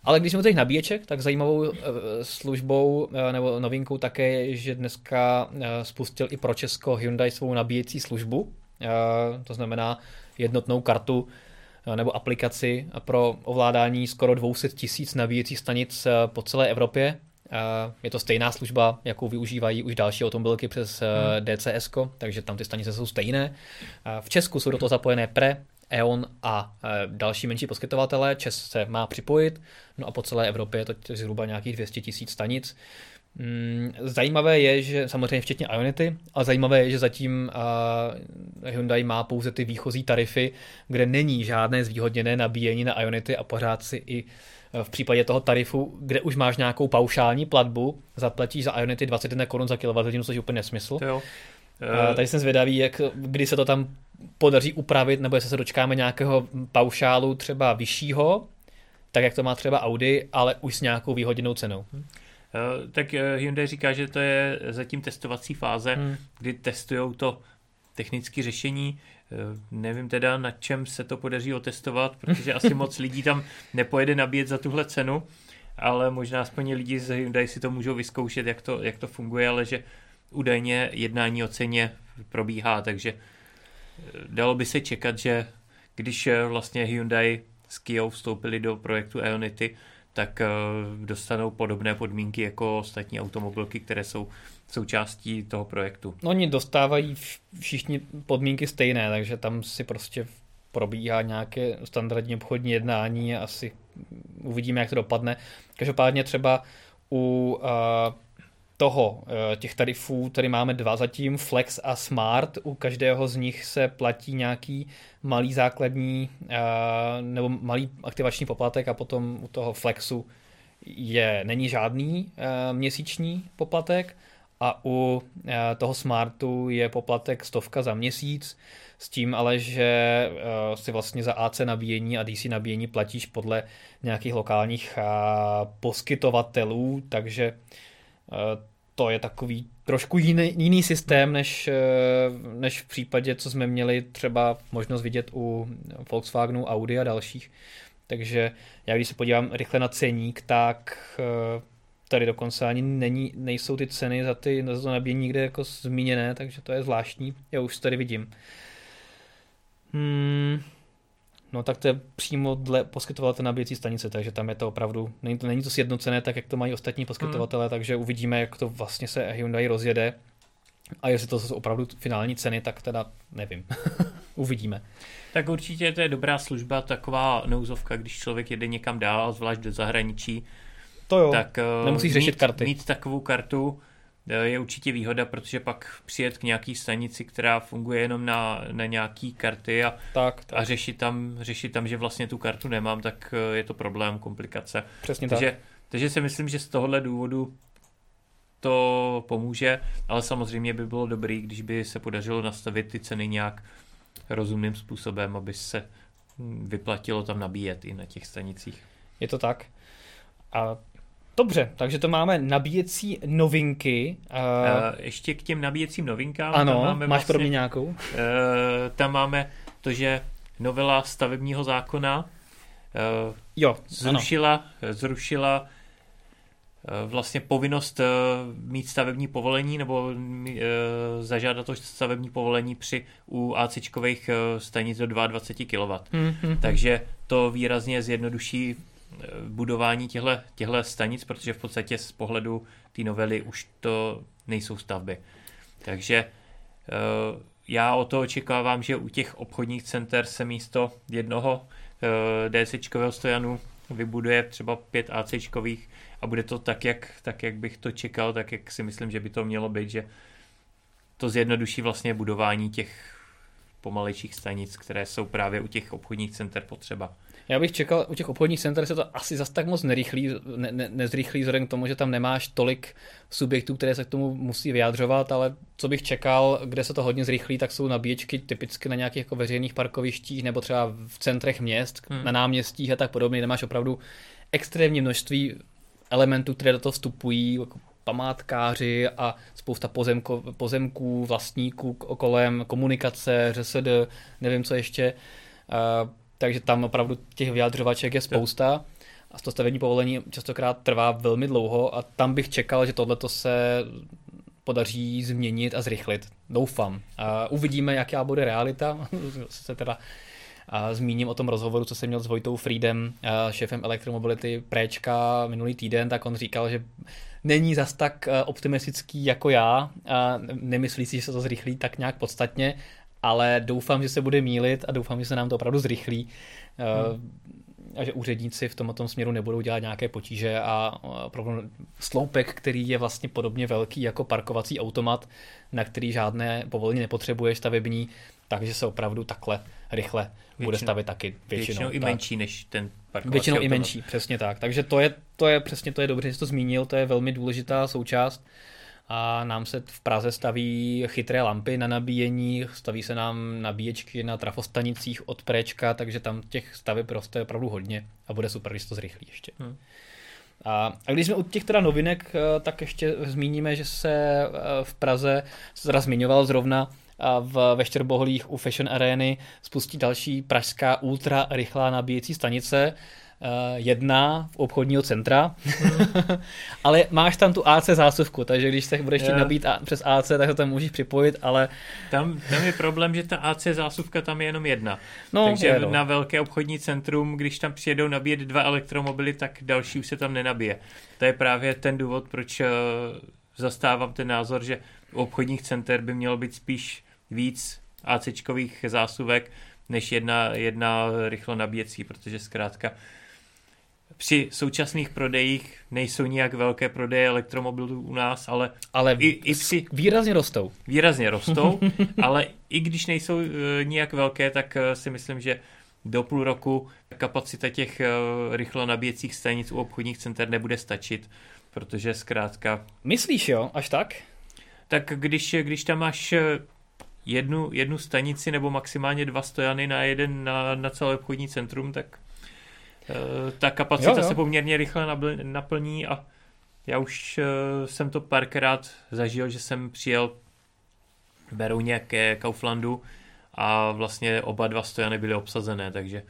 Speaker 1: Ale když jsme těch nabíječek, tak zajímavou eh, službou eh, nebo novinkou také je, že dneska eh, spustil i pro Česko Hyundai svou nabíjecí službu. To znamená jednotnou kartu nebo aplikaci pro ovládání skoro 200 tisíc nabíjecích stanic po celé Evropě. Je to stejná služba, jakou využívají už další automobilky přes
Speaker 2: Hmm.
Speaker 1: DCS, takže tam ty stanice jsou stejné. V Česku jsou do toho zapojené Pre, E.ON a eh, další menší poskytovatelé. Čes se má připojit, no a po celé Evropě je to zhruba nějakých 200 tisíc stanic. Mm, Zajímavé je, že samozřejmě včetně Ionity, ale zajímavé je, že zatím Hyundai má pouze ty výchozí tarify, kde není žádné zvýhodněné nabíjení na Ionity a pořád si i eh, v případě toho tarifu, kde už máš nějakou paušální platbu, zaplatíš za Ionity 21 korun za kWh, což je úplně nesmysl.
Speaker 2: Jo.
Speaker 1: Uh, tady jsem zvědavý, jak, kdy se to tam podaří upravit, nebo jestli se dočkáme nějakého paušálu třeba vyššího, tak jak to má třeba Audi, ale už s nějakou výhodněnou cenou.
Speaker 2: Eh, tak eh, Hyundai říká, že to je zatím testovací fáze,
Speaker 1: Hmm.
Speaker 2: kdy testují to technické řešení. Eh, Nevím teda, na čem se to podaří otestovat, protože asi moc lidí tam nepojede nabíjet za tuhle cenu, ale možná aspoň lidi z Hyundai si to můžou vyzkoušet, jak to, jak to funguje, ale že údajně jednání o ceně probíhá, takže eh, dalo by se čekat, že když eh, vlastně Hyundai s Kia vstoupili do projektu Ionity, tak eh, dostanou podobné podmínky jako ostatní automobilky, které jsou součástí toho projektu.
Speaker 1: No, oni dostávají vš- všichni podmínky stejné, takže tam si prostě probíhá nějaké standardní obchodní jednání a asi uvidíme, jak to dopadne. Každopádně třeba u uh, toho, uh, těch tarifů, tady máme dva zatím, Flex a Smart, u každého z nich se platí nějaký malý základní uh, nebo malý aktivační poplatek a potom u toho Flexu je, není žádný uh, měsíční poplatek. A u toho Smartu je poplatek stovka za měsíc, s tím ale, že si vlastně za AC nabíjení a DC nabíjení platíš podle nějakých lokálních poskytovatelů, takže to je takový trošku jiný, jiný systém, než, eh, než v případě, co jsme měli třeba možnost vidět u Volkswagenu, Audi a dalších. Takže já když se podívám rychle na ceník, tak eh, tady dokonce ani není, nejsou ty ceny za, ty, za to nabíjení nikde jako zmíněné, takže to je zvláštní. Já už tady vidím. Hmm, no tak to je přímo dle poskytovatele nabíjecí stanice, takže tam je to opravdu, není to, není to sjednocené tak, jak to mají ostatní poskytovatele, hmm. takže uvidíme, jak to vlastně se Hyundai rozjede. A jestli to jsou opravdu finální ceny, tak teda nevím. Uvidíme.
Speaker 2: Tak určitě to je dobrá služba, taková nouzovka, když člověk jede někam dál, zvlášť do zahraničí.
Speaker 1: To jo,
Speaker 2: tak eh,
Speaker 1: nemusíš
Speaker 2: mít,
Speaker 1: řešit karty.
Speaker 2: Mít takovou kartu je určitě výhoda, protože pak přijet k nějaký stanici, která funguje jenom na, na nějaký karty a,
Speaker 1: tak, tak.
Speaker 2: a řešit, tam, řešit tam, že vlastně tu kartu nemám, tak eh, je to problém, komplikace.
Speaker 1: Přesně
Speaker 2: takže,
Speaker 1: tak.
Speaker 2: Takže si myslím, že z tohohle důvodu to pomůže, ale samozřejmě by bylo dobrý, když by se podařilo nastavit ty ceny nějak rozumným způsobem, aby se hm, vyplatilo tam nabíjet i na těch stanicích.
Speaker 1: Je to tak. A Dobře, takže to máme nabíjecí novinky.
Speaker 2: Uh, ještě k těm nabíjecím novinkám.
Speaker 1: Ano, tam máme máš vlastně, pro mě nějakou? Uh,
Speaker 2: tam máme to, že novela stavebního zákona
Speaker 1: uh, jo,
Speaker 2: zrušila, ano. zrušila vlastně povinnost mít stavební povolení nebo zažádat to stavební povolení při u ACčkových stanic do 22 kW. Mm-hmm. Takže to výrazně zjednoduší budování těchto stanic, protože v podstatě z pohledu té novely už to nejsou stavby. Takže já o to očekávám, že u těch obchodních center se místo jednoho DCčkového stojanu vybuduje třeba pět ACčkových a bude to tak jak, tak, jak bych to čekal, tak jak si myslím, že by to mělo být, že to zjednoduší vlastně budování těch pomalejších stanic, které jsou právě u těch obchodních center potřeba.
Speaker 1: Já bych čekal, u těch obchodních center se to asi zas tak moc nerychlí, ne, ne, nezrychlí vzhledem k tomu, že tam nemáš tolik subjektů, které se k tomu musí vyjádřovat, ale co bych čekal, kde se to hodně zrychlí, tak jsou nabíječky typicky na nějakých jako veřejných parkovištích nebo třeba v centrech měst, hmm. na náměstích a tak podobně, nemáš opravdu extrémní množství elementů, které do toho vstupují, jako památkáři a spousta pozemko, pozemků, vlastníků kolem, komunikace, ŘSD, nevím co ještě. Uh, takže tam opravdu těch vyjadřovaček je spousta a to stavební povolení častokrát trvá velmi dlouho a tam bych čekal, že tohle se podaří změnit a zrychlit. Doufám. Uh, uvidíme, jaká bude realita. se teda a zmíním o tom rozhovoru, co jsem měl s Vojtou Friedem, šéfem elektromobility Préčka minulý týden, tak on říkal, že není zas tak optimistický jako já a nemyslí si, že se to zrychlí tak nějak podstatně, ale doufám, že se bude mílit a doufám, že se nám to opravdu zrychlí. Hmm a že úředníci v tomto směru nebudou dělat nějaké potíže a opravdu sloupek, který je vlastně podobně velký jako parkovací automat, na který žádné povolení nepotřebuje stavební, takže se opravdu takhle rychle většinou, bude stavit taky
Speaker 2: většinou. Většinou i
Speaker 1: tak.
Speaker 2: menší než ten parkovací
Speaker 1: Většinou
Speaker 2: automat.
Speaker 1: i menší, přesně tak. Takže to je, to je přesně to je dobře, že jsi to zmínil, to je velmi důležitá součást a nám se v Praze staví chytré lampy na nabíjení, staví se nám nabíječky na trafostanicích od Préčka, takže tam těch staveb roste opravdu hodně a bude super, když to zrychlí ještě. Hmm. A, a když jsme u těch teda novinek, eh, tak ještě zmíníme, že se eh, v Praze, se teda zmiňoval zrovna v, ve Štěrboholích u Fashion Areny spustí další pražská ultra rychlá nabíjecí stanice, jedna v obchodního centra, ale máš tam tu AC zásuvku, takže když se budeš chtít nabít a, přes AC, tak to tam můžeš připojit, ale...
Speaker 2: Tam, tam je problém, že ta AC zásuvka tam je jenom jedna. No, takže je, no. na velké obchodní centrum, když tam přijedou nabíjet dva elektromobily, tak další už se tam nenabije. To je právě ten důvod, proč uh, zastávám ten názor, že u obchodních center by mělo být spíš víc ACčkových zásuvek, než jedna, jedna rychlo nabíjecí, protože zkrátka při současných prodejích nejsou nijak velké prodeje elektromobilů u nás, ale,
Speaker 1: ale i, i při, výrazně rostou.
Speaker 2: Výrazně rostou, ale i když nejsou uh, nijak velké, tak uh, si myslím, že do půl roku kapacita těch uh, rychlo nabíjecích stanic u obchodních center nebude stačit, protože zkrátka...
Speaker 1: Myslíš jo, až tak?
Speaker 2: Tak když, když tam máš jednu, jednu stanici nebo maximálně dva stojany na jeden na, na celé obchodní centrum, tak ta kapacita jo, jo. se poměrně rychle naplní a já už uh, jsem to párkrát zažil, že jsem přijel Berouně ke Kauflandu a vlastně oba dva stojany byly obsazené, takže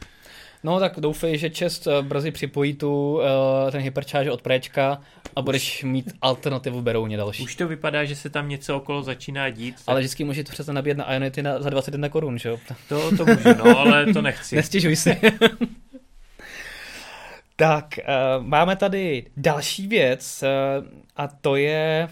Speaker 1: No tak doufej, že Čest eh, brzy připojí tu, ten hypercharge od Préčka a budeš mít alternativu Berouně další.
Speaker 2: Už to vypadá, že se tam něco okolo začíná dít. Tak...
Speaker 1: Ale vždycky můžeš přece nabíjet na Ionity na, za 21 korun, že jo?
Speaker 2: To, to můžu, no, ale to nechci.
Speaker 1: Nestěžuj si. tak, uh, máme tady další věc uh, a to je...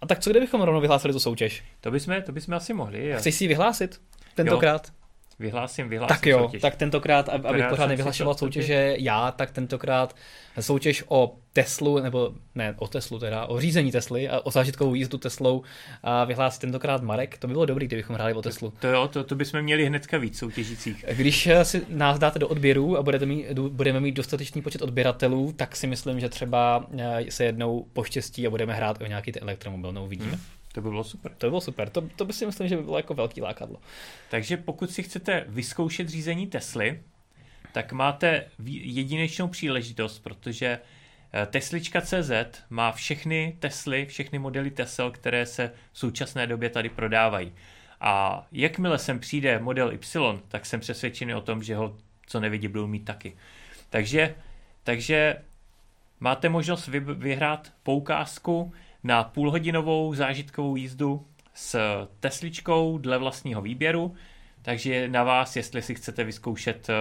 Speaker 1: A tak co kdybychom rovnou vyhlásili tu soutěž?
Speaker 2: To bychom, to bychom asi mohli.
Speaker 1: Já. Chceš si ji vyhlásit tentokrát? Jo.
Speaker 2: Vyhlásím, vyhlásím
Speaker 1: Tak jo,
Speaker 2: soutěž.
Speaker 1: tak tentokrát, ab- abych pořád nevyhlašoval
Speaker 2: to-
Speaker 1: soutěže já, tak tentokrát soutěž o Teslu, nebo ne o Teslu teda, o řízení Tesly a o zážitkovou jízdu Teslou a vyhlásí tentokrát Marek. To by bylo dobrý, kdybychom hráli o Teslu.
Speaker 2: To jo, to, to bychom měli hnedka víc soutěžících.
Speaker 1: Když eh, si nás dáte do odběru a budete mít, budeme mít dostatečný počet odběratelů, tak si myslím, že třeba eh, se jednou poštěstí a budeme hrát o nějaký ty elektromobil, no uvidíme.
Speaker 2: Hmm. To by bylo super.
Speaker 1: To by bylo super, to, to by si myslím, že by bylo jako velký lákadlo.
Speaker 2: Takže pokud si chcete vyzkoušet řízení Tesly, tak máte jedinečnou příležitost, protože eh, Teslička.cz má všechny Tesly, všechny modely Tesel, které se v současné době tady prodávají. A jakmile sem přijde model Y, tak jsem přesvědčený o tom, že ho co nevidí budou mít taky. Takže, takže máte možnost vy, vyhrát poukázku na půlhodinovou zážitkovou jízdu s Tesličkou dle vlastního výběru, takže je na vás, jestli si chcete vyzkoušet eh,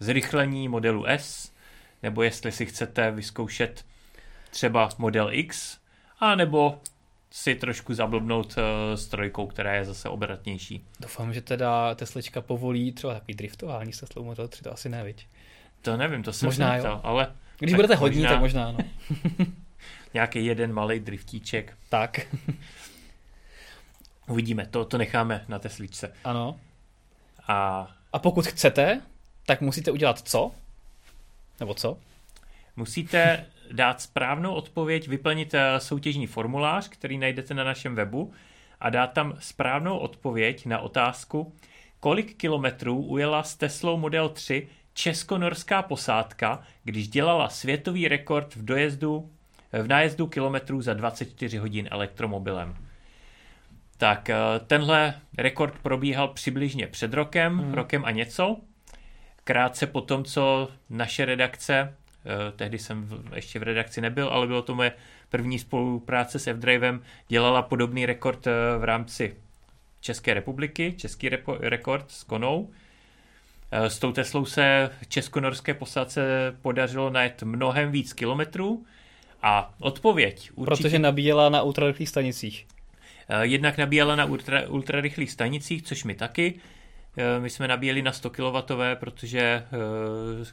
Speaker 2: zrychlení modelu S, nebo jestli si chcete vyzkoušet třeba model X, a nebo si trošku zablbnout eh, s trojkou, která je zase obratnější.
Speaker 1: Doufám, že teda Teslička povolí třeba takový driftování se Teslou Model 3, to asi ne, viď?
Speaker 2: To nevím, to jsem
Speaker 1: Možná
Speaker 2: neptal, ale
Speaker 1: Když budete hodní,
Speaker 2: možná-
Speaker 1: tak možná, no.
Speaker 2: nějaký jeden malý driftíček.
Speaker 1: Tak,
Speaker 2: Uvidíme, to, to necháme na Tesličce.
Speaker 1: ano.
Speaker 2: A
Speaker 1: A pokud chcete, tak musíte udělat co? Nebo co?
Speaker 2: Musíte dát správnou odpověď, vyplnit eh, soutěžní formulář, který najdete na našem webu a dát tam správnou odpověď na otázku, kolik kilometrů ujela s Teslou Model 3 česko-norská posádka, když dělala světový rekord v dojezdu v nájezdu kilometrů za 24 hodin elektromobilem. Tak eh, tenhle rekord probíhal přibližně před rokem, hmm. rokem a něco. Krátce po tom, co naše redakce, eh, tehdy jsem ještě v redakci nebyl, ale bylo to moje první spolupráce s F-Drivem, dělala podobný rekord eh, v rámci České republiky, český repo, rekord s Konou. S tou Teslou se česko-norské posádce podařilo najet mnohem víc kilometrů a odpověď určitě...
Speaker 1: Protože nabíjela na ultrarychlých stanicích.
Speaker 2: Eh, Jednak nabíjela na ultra, ultrarychlých stanicích, což my taky. Eh, My jsme nabíjeli na 100 kW, protože eh,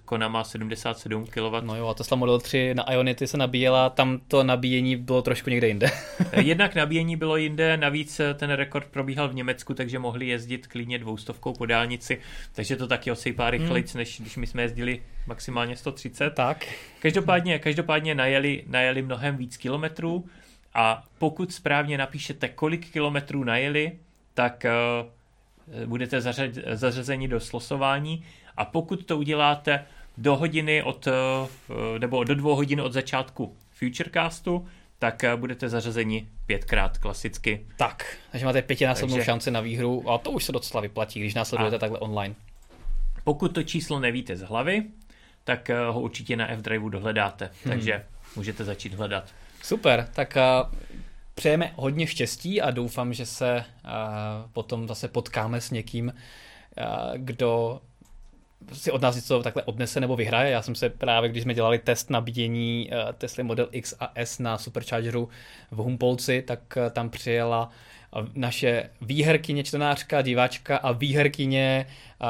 Speaker 2: Kona má 77 kW.
Speaker 1: No jo, a Tesla Model 3 na Ionity se nabíjela, tam to nabíjení bylo trošku někde jinde.
Speaker 2: Eh, Jednak nabíjení bylo jinde, navíc ten rekord probíhal v Německu, takže mohli jezdit klidně dvoustovkou po dálnici, takže to taky osejpá rychlejc, než když my jsme jezdili maximálně 130.
Speaker 1: tak.
Speaker 2: Každopádně, každopádně najeli, najeli mnohem víc kilometrů a pokud správně napíšete, kolik kilometrů najeli, tak uh, budete zařad, zařazeni do slosování a pokud to uděláte do hodiny od, uh, nebo do dvou hodin od začátku Futurecastu, tak budete zařazeni pětkrát klasicky.
Speaker 1: Tak, takže máte pětinásobnou
Speaker 2: Takže-
Speaker 1: šanci na výhru a to už se docela vyplatí, když následujete
Speaker 2: A-
Speaker 1: takhle online.
Speaker 2: Pokud to číslo nevíte z hlavy, tak ho určitě na F-Drive dohledáte, takže můžete začít hledat.
Speaker 1: Super, tak přejeme hodně štěstí a doufám, že se uh, potom zase potkáme s někým, uh, kdo si od nás něco takhle odnese nebo vyhraje. Já jsem se právě, když jsme dělali test nabíjení uh, Tesla Model X a S na Superchargeru v Humpolci, tak tam přijela naše výherkyně, čtenářka, diváčka a výherkyně uh,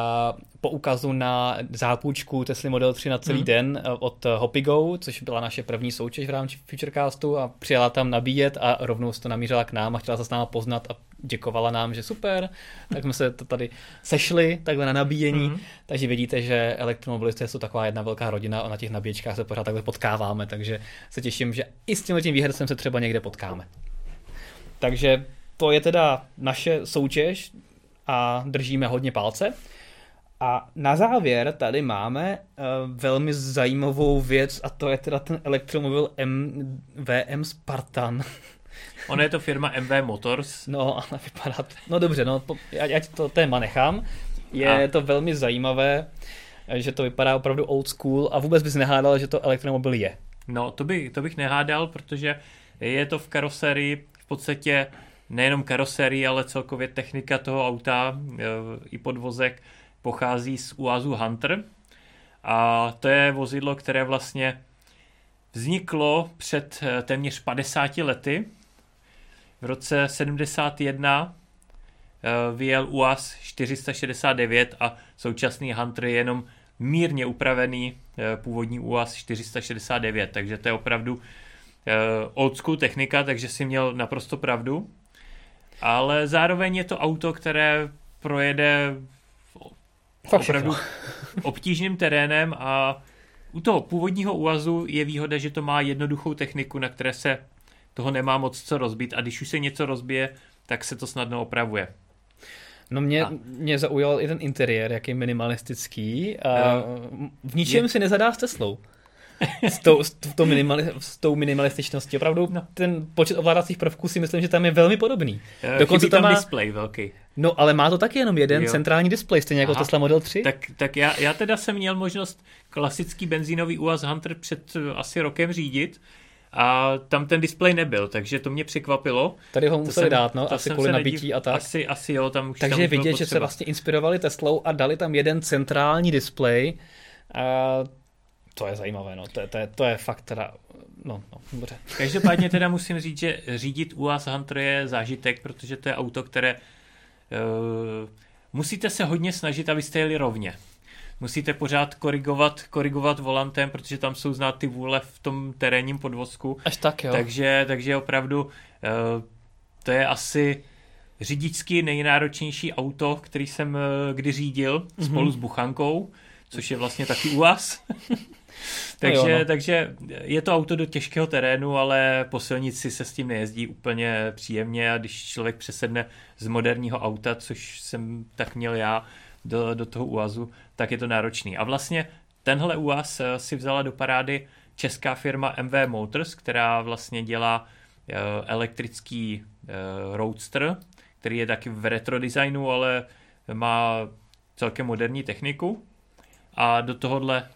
Speaker 1: poukazu na zápůjčku Tesla Model 3 na celý
Speaker 2: Mhm.
Speaker 1: den od Hopigo, což byla naše první soutěž v rámci Futurecastu a přijela tam nabíjet a rovnou se to namířila k nám a chtěla se s náma poznat a děkovala nám, že super, tak jsme se to tady sešli takhle na nabíjení,
Speaker 2: Mhm.
Speaker 1: takže vidíte, že elektromobilisté jsou taková jedna velká rodina a na těch nabíječkách se pořád takhle potkáváme, takže se těším, že i s tím výhercem se třeba někde potkáme. Takže to je teda naše soutěž a držíme hodně palce. A na závěr tady máme uh, velmi zajímavou věc a to je teda ten elektromobil MVM Spartan.
Speaker 2: Ono je to firma MV Motors,
Speaker 1: No, ale vypadá to... No dobře, no, ať, ať to téma nechám. Je
Speaker 2: A-
Speaker 1: to velmi zajímavé, že to vypadá opravdu old school a vůbec bys nehádal, že to elektromobil je.
Speaker 2: No, to, by, to bych nehádal, protože je to v karoserii v podstatě nejenom karoserii, ale celkově technika toho auta e, i podvozek pochází z UAZu Hunter. A to je vozidlo, které vlastně vzniklo před e, téměř 50 lety. V roce 71 vyjel UAZ 469 a současný Hunter je jenom mírně upravený původní UAZ 469, takže to je opravdu old school technika, takže si měl naprosto pravdu. Ale zároveň je to auto, které projede opravdu obtížným terénem a u toho původního úvazu je výhoda, že to má jednoduchou techniku, na které se toho nemá moc co rozbít a když už se něco rozbije, tak se to snadno opravuje.
Speaker 1: No mě,
Speaker 2: A-
Speaker 1: mě zaujal i ten interiér, jak je minimalistický. A v ničem
Speaker 2: Je-
Speaker 1: si nezadá s Teslou. S tou, s, tou minimali, s tou minimalističností. Opravdu
Speaker 2: No.
Speaker 1: ten počet ovládacích prvků si myslím, že tam je velmi podobný. Dokonce
Speaker 2: Chybí
Speaker 1: to
Speaker 2: tam
Speaker 1: má-
Speaker 2: displej velký.
Speaker 1: No ale má to taky jenom jeden
Speaker 2: Jo.
Speaker 1: centrální displej, stejně jako
Speaker 2: Aha.
Speaker 1: Tesla Model 3.
Speaker 2: Tak, tak já, já teda jsem měl možnost klasický benzínový UAZ Hunter před eh, asi rokem řídit a tam ten displej nebyl, takže to mě překvapilo.
Speaker 1: Tady ho museli
Speaker 2: jsem-
Speaker 1: dát, no, asi kvůli nabití
Speaker 2: nediv-
Speaker 1: a tak.
Speaker 2: Asi, asi jo, tam už tam
Speaker 1: Takže
Speaker 2: bylo
Speaker 1: vidět, že se vlastně inspirovali Teslou a dali tam jeden centrální displej. A to je zajímavé, no. To, je- to, je, to je fakt teda, no, no, dobře.
Speaker 2: Každopádně teda musím říct, že řídit UAZ Hunter je zážitek, protože to je auto, které uh, musíte se hodně snažit, abyste jeli rovně. Musíte pořád korigovat, korigovat volantem, protože tam jsou znát ty vůle v tom terénním podvozku.
Speaker 1: Až tak, jo.
Speaker 2: Takže, takže opravdu uh, to je asi řidičsky nejnáročnější auto, který jsem uh, kdy řídil mm-hmm. spolu s Buchankou, což je vlastně taky UAZ. takže,
Speaker 1: jo, no.
Speaker 2: takže je to auto do těžkého terénu, ale po silnici se s tím nejezdí úplně příjemně a když člověk přesedne z moderního auta, což jsem tak měl já, do, do toho UAZu, tak je to náročný. A vlastně tenhle UAZ si vzala do parády česká firma MV Motors, která vlastně dělá eh, elektrický eh, roadster, který je taky v retro designu, ale má celkem moderní techniku. A do tohohle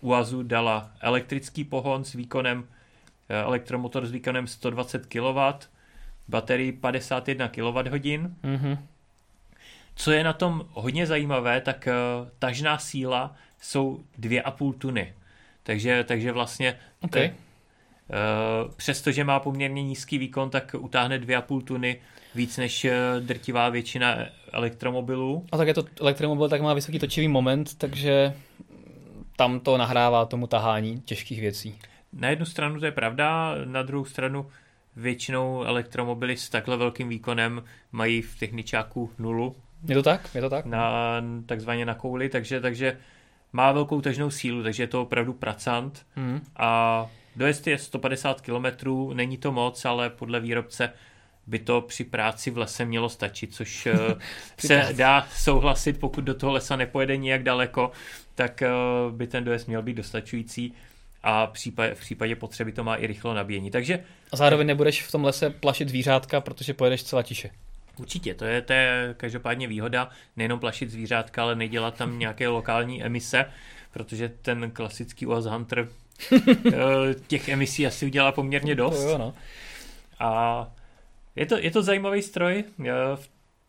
Speaker 2: UAZu dala elektrický pohon s výkonem, eh, elektromotor s výkonem 120 kW, baterii 51 kWh.
Speaker 1: Mhm.
Speaker 2: Co je na tom hodně zajímavé, tak eh, tažná síla jsou 2,5 tuny. Takže, takže vlastně
Speaker 1: OK.
Speaker 2: te- Uh, přestože má poměrně nízký výkon, tak utáhne 2,5 tuny víc než eh, drtivá většina elektromobilů.
Speaker 1: A tak je to elektromobil, tak má vysoký točivý moment, takže tam to nahrává tomu tahání těžkých věcí.
Speaker 2: Na jednu stranu to je pravda, na druhou stranu většinou elektromobily s takhle velkým výkonem mají v techničáku nulu
Speaker 1: Je to tak? Je to tak?
Speaker 2: na, takzvaně na kouli, takže, takže má velkou tažnou sílu, takže je to opravdu pracant
Speaker 1: Mhm.
Speaker 2: a dojezd je 150 km, není to moc, ale podle výrobce by to při práci v lese mělo stačit, což eh, se dá souhlasit, pokud do toho lesa nepojede nijak daleko, tak eh, by ten dojezd měl být dostačující a v případě, v případě potřeby to má i rychlo nabíjení. Takže
Speaker 1: A zároveň nebudeš v tom lese plašit zvířátka, protože pojedeš celá tiše.
Speaker 2: určitě, to je, to je každopádně výhoda, nejenom plašit zvířátka, ale nedělat tam nějaké lokální emise, protože ten klasický UAZ Hunter eh, těch emisí asi udělá poměrně dost.
Speaker 1: To jo, no.
Speaker 2: A je to, je to zajímavý stroj. Eh,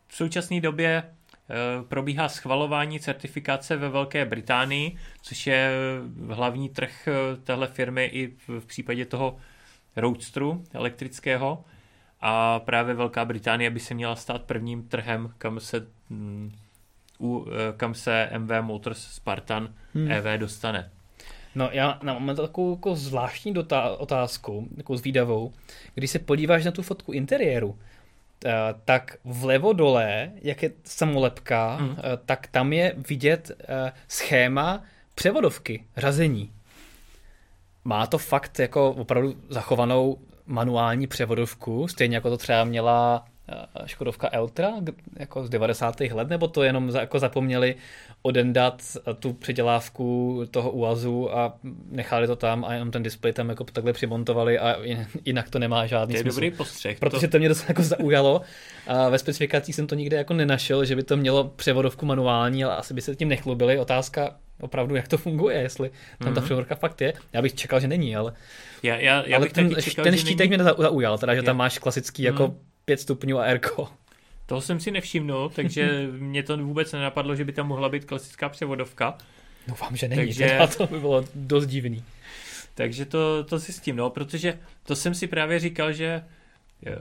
Speaker 2: V současné době eh, probíhá schvalování certifikace ve Velké Británii, což je hlavní trh eh, téhle firmy i v případě toho roadstru elektrického. A právě Velká Británie by se měla stát prvním trhem, kam se, mm, eh, kam se MV Motors Spartan
Speaker 1: Hmm.
Speaker 2: EV dostane.
Speaker 1: No já na moment takovou jako zvláštní dotá- otázku, takovou zvídavou. Když se podíváš na tu fotku interiéru, eh, tak vlevo dole, jak je samolepka,
Speaker 2: Mm.
Speaker 1: tak tam je vidět eh, schéma převodovky, řazení. Má to fakt jako opravdu zachovanou manuální převodovku, stejně jako to třeba měla Škodovka Eltra jako z 90. let, nebo to jenom za, jako zapomněli odendat eh, tu předělávku toho UAZu a nechali to tam a jenom ten displej tam jako takhle přimontovali a jin- jinak to nemá žádný
Speaker 2: To je
Speaker 1: smysl.
Speaker 2: dobrý postřeh.
Speaker 1: Protože to mě dost jako zaujalo a ve specifikacích jsem to nikde jako nenašel, že by to mělo převodovku manuální, ale asi by se tím nechlubili. Otázka opravdu, jak to funguje, jestli tam ta
Speaker 2: Mhm.
Speaker 1: převodovka fakt je. Já bych čekal, že není, ale,
Speaker 2: já, já, já
Speaker 1: ale
Speaker 2: bych
Speaker 1: ten,
Speaker 2: taky čekal,
Speaker 1: ten štítek
Speaker 2: není...
Speaker 1: mě zau- zaujal, teda, že
Speaker 2: Je.
Speaker 1: tam máš klasický jako
Speaker 2: Mhm.
Speaker 1: 5 stupňů a airko.
Speaker 2: Toho jsem si nevšimnul, takže mě to vůbec nenapadlo, že by tam mohla být klasická převodovka.
Speaker 1: Doufám, že není,
Speaker 2: Takže-
Speaker 1: teda to by bylo dost divný.
Speaker 2: Takže to, to si s tím, no, protože to jsem si právě říkal, že eh,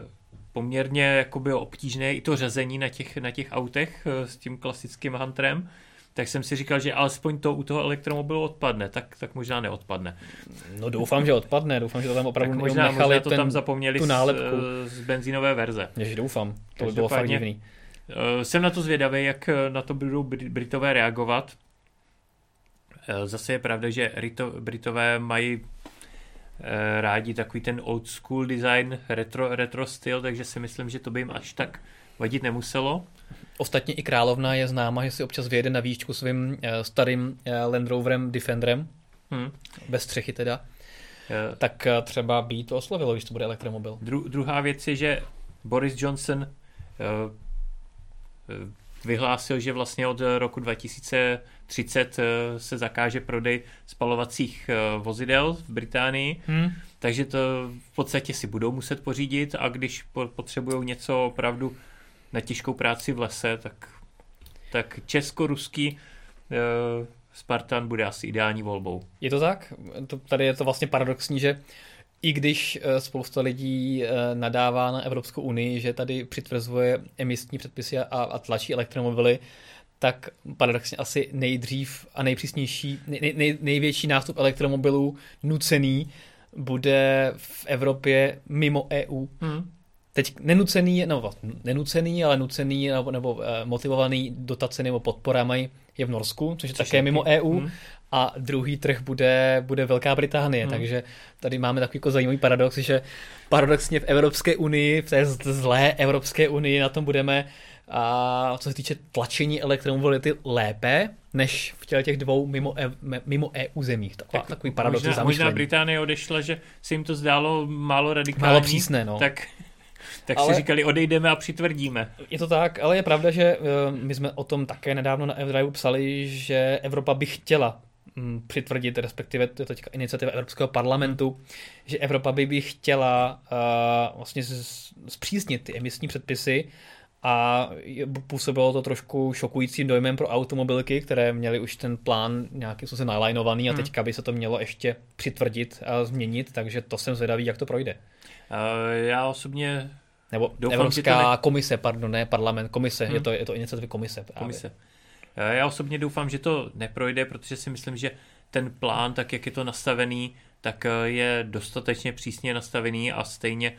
Speaker 2: poměrně jakoby obtížné i to řezení na těch, na těch autech eh, s tím klasickým Hunterem, tak jsem si říkal, že alespoň to u toho elektromobilu odpadne, tak, tak možná neodpadne.
Speaker 1: No doufám, že odpadne, doufám, že to tam opravdu
Speaker 2: tak možná,
Speaker 1: nechali
Speaker 2: možná to
Speaker 1: ten,
Speaker 2: tam zapomněli
Speaker 1: tu nálepku.
Speaker 2: Z, z benzínové verze.
Speaker 1: Ježi, doufám, to by bylo fakt divný.
Speaker 2: Jsem na to zvědavý, jak na to budou Britové reagovat. Zase je pravda, že Britové mají Eh, rádi takový ten old school design, retro, retro styl, takže si myslím, že to by jim až tak vadit nemuselo.
Speaker 1: Ostatně i královna je známa, že si občas vyjede na výšku svým uh, starým uh, Land Roverem Defenderem, hmm. bez střechy teda, uh, tak třeba by to oslovilo, když to bude elektromobil.
Speaker 2: Dru- druhá věc je, že Boris Johnson uh, vyhlásil, že vlastně od roku 2030 eh, se zakáže prodej spalovacích eh, vozidel v Británii, hmm. takže to v podstatě si budou muset pořídit a když potřebují něco opravdu na těžkou práci v lese, tak, tak česko-ruský uh, Spartan bude asi ideální volbou.
Speaker 1: Je to tak? To, tady je to vlastně paradoxní, že i když eh, spousta lidí eh, nadává na Evropskou unii, že tady přitvrzuje emisní předpisy a, a tlačí elektromobily, tak paradoxně asi nejdřív a nejpřísnější, nej, nej, největší nástup elektromobilů nucený bude v Evropě mimo EU. Hmm. Teď nenucený, no nenucený, ale nucený nebo, nebo eh, motivovaný dotacemi nebo podporami je v Norsku, což je což také je mimo EU. Hmm a druhý trh bude, bude Velká Británie. Hmm. Takže tady máme takový jako zajímavý paradox, že paradoxně v Evropské unii, v té zlé Evropské unii na tom budeme a co se týče tlačení elektromobility lépe, než v těch dvou mimo, e, mimo EU zemích. Taková, tak takový paradox
Speaker 2: možná, možná Británie odešla, že se jim to zdálo málo radikální.
Speaker 1: Málo přísné, no.
Speaker 2: Tak tak ale, si říkali, odejdeme a přitvrdíme.
Speaker 1: Je to tak, ale je pravda, že uh, my jsme o tom také nedávno na Evdrive psali, že Evropa by chtěla Mm, přitvrdit, respektive to je teďka iniciativa Evropského parlamentu, že Evropa by, by chtěla uh, vlastně zpřísnit ty emisní předpisy a působilo to trošku šokujícím dojmem pro automobilky, které měly už ten plán nějakým způsobem nalajnovaný a hmm. teďka by se to mělo ještě přitvrdit a změnit, takže to jsem zvědavý, jak to projde.
Speaker 2: Uh, já osobně
Speaker 1: nebo doufám, Evropská ne... komise, pardon, ne parlament, komise, hmm. je, to, je to iniciativa komise. Právě.
Speaker 2: Komise. Eh, já osobně doufám, že to neprojde, protože si myslím, že ten plán, tak jak je to nastavený, tak eh, je dostatečně přísně nastavený a stejně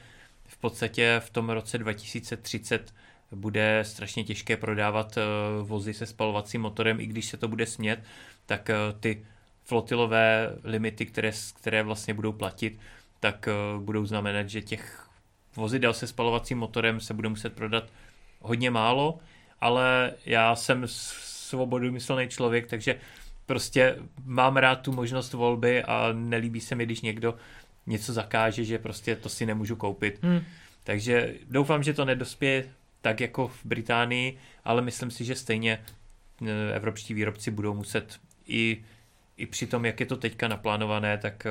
Speaker 2: v podstatě v tom roce 2030 bude strašně těžké prodávat eh, vozy se spalovacím motorem, i když se to bude smět, tak ty flotilové limity, které, které vlastně budou platit, tak budou znamenat, že těch vozidel se spalovacím motorem se bude muset prodat hodně málo, ale já jsem svobodomyslný člověk, takže prostě mám rád tu možnost volby a nelíbí se mi, když někdo něco zakáže, že prostě to si nemůžu koupit. Hmm. Takže doufám, že to nedospěje tak jako v Británii, ale myslím si, že stejně e, evropští výrobci budou muset i, i při tom, jak je to teďka naplánované, tak e,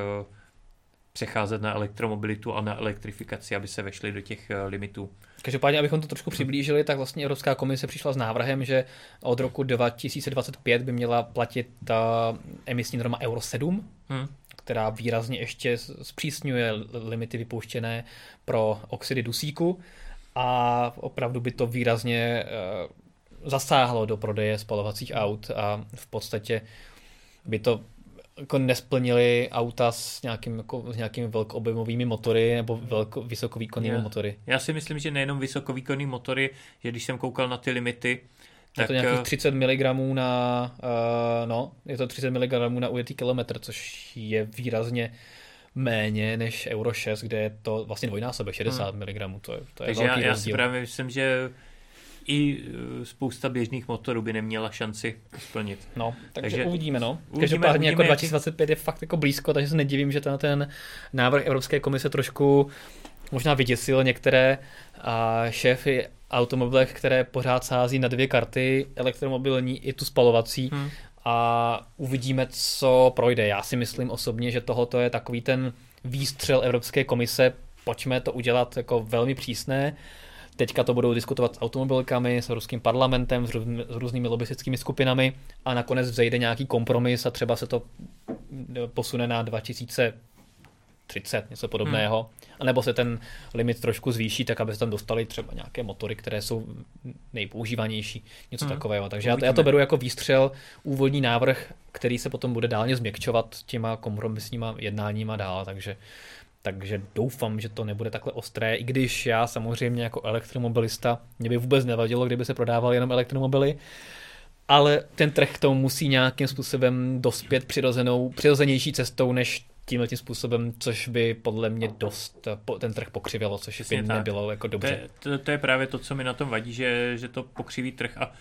Speaker 2: přecházet na elektromobilitu a na elektrifikaci, aby se vešli do těch eh, limitů.
Speaker 1: Každopádně, abychom to trošku přiblížili, tak vlastně Evropská komise přišla s návrhem, že od roku 2025 by měla platit ta emisní norma Euro 7, hmm. která výrazně ještě zpřísňuje limity vypouštěné pro oxidy dusíku a opravdu by to výrazně eh, zasáhlo do prodeje spalovacích aut a v podstatě by to jako nesplnili auta s, nějakým, jako, s nějakými velkoobjemovými motory nebo velko, vysokovýkonnými yeah. motory.
Speaker 2: Já si myslím, že nejenom vysokovýkonný motory, že když jsem koukal na ty limity,
Speaker 1: tak... Je to nějakých 30 mg na, uh, no, je to 30 mg na ujetý kilometr, což je výrazně méně než Euro 6, kde je to vlastně dvojnásobek, 60 hmm. mg, to je, to je
Speaker 2: Takže velký já, já si právě myslím, že i e, spousta běžných motorů by neměla šanci splnit.
Speaker 1: No, takže, takže uvidíme, no. Uvidíme, Každopádně uvidíme, jako 2025 je fakt jako blízko, takže se nedivím, že ten, ten návrh Evropské komise trošku možná vyděsil některé a šéfy automobilech, které pořád sází na dvě karty, elektromobilní i tu spalovací, hmm. A uvidíme, co projde. Já si myslím osobně, že tohoto je takový ten výstřel Evropské komise, pojďme to udělat jako velmi přísné, Teďka to budou diskutovat s automobilkami, s ruským parlamentem, s, růz, s různými lobistickými skupinami a nakonec vzejde nějaký kompromis a třeba se to posune na 2030 30, něco podobného. Hmm. A nebo se ten limit trošku zvýší, tak aby se tam dostali třeba nějaké motory, které jsou nejpoužívanější, něco hmm. takového. Takže já to, já to beru jako výstřel, úvodní návrh, který se potom bude dálně změkčovat těma kompromisníma jednáníma dál, takže takže doufám, že to nebude takhle ostré, i když já samozřejmě jako elektromobilista, mě by vůbec nevadilo, kdyby se prodávaly jenom elektromobily, ale ten trh tomu musí nějakým způsobem dospět přirozenou, přirozenější cestou, než tímhle tím způsobem, což by podle mě dost ten trh pokřivilo, což Přesně by tak. nebylo jako dobře.
Speaker 2: To je, to, to je právě to, co mi na tom vadí, že, že to pokřiví trh a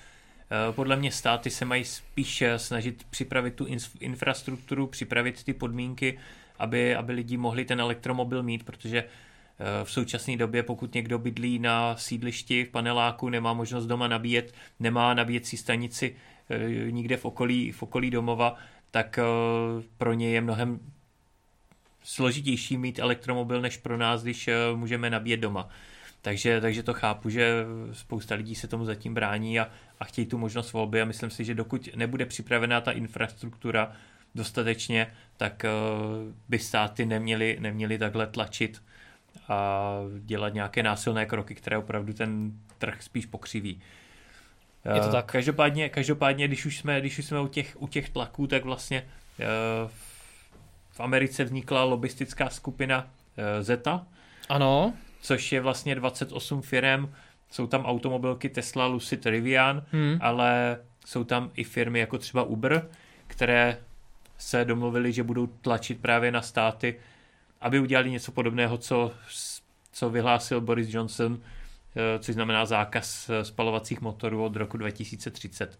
Speaker 2: e, podle mě státy se mají spíš snažit připravit tu infrastrukturu, připravit ty podmínky, aby, aby lidi mohli ten elektromobil mít, protože eh, v současné době, pokud někdo bydlí na sídlišti v paneláku, nemá možnost doma nabíjet, nemá nabíjecí stanici eh, nikde v okolí, v okolí domova, tak eh, pro ně je mnohem složitější mít elektromobil než pro nás, když můžeme nabíjet doma. Takže, takže to chápu, že spousta lidí se tomu zatím brání a, a chtějí tu možnost volby a myslím si, že dokud nebude připravená ta infrastruktura, dostatečně, tak eh, by státy neměly, neměly takhle tlačit a dělat nějaké násilné kroky, které opravdu ten trh spíš pokřiví.
Speaker 1: Je to eh, tak.
Speaker 2: Každopádně, každopádně když už jsme, když už jsme u, těch, u těch tlaků, tak vlastně eh, v Americe vznikla lobistická skupina Zeta.
Speaker 1: Ano.
Speaker 2: Což je vlastně 28 firm, jsou tam automobilky Tesla, Lucid, Rivian, hmm. ale jsou tam i firmy jako třeba Uber, které se domluvili, že budou tlačit právě na státy, aby udělali něco podobného, co, co vyhlásil Boris Johnson, eh, což znamená zákaz eh, spalovacích motorů od roku 2030.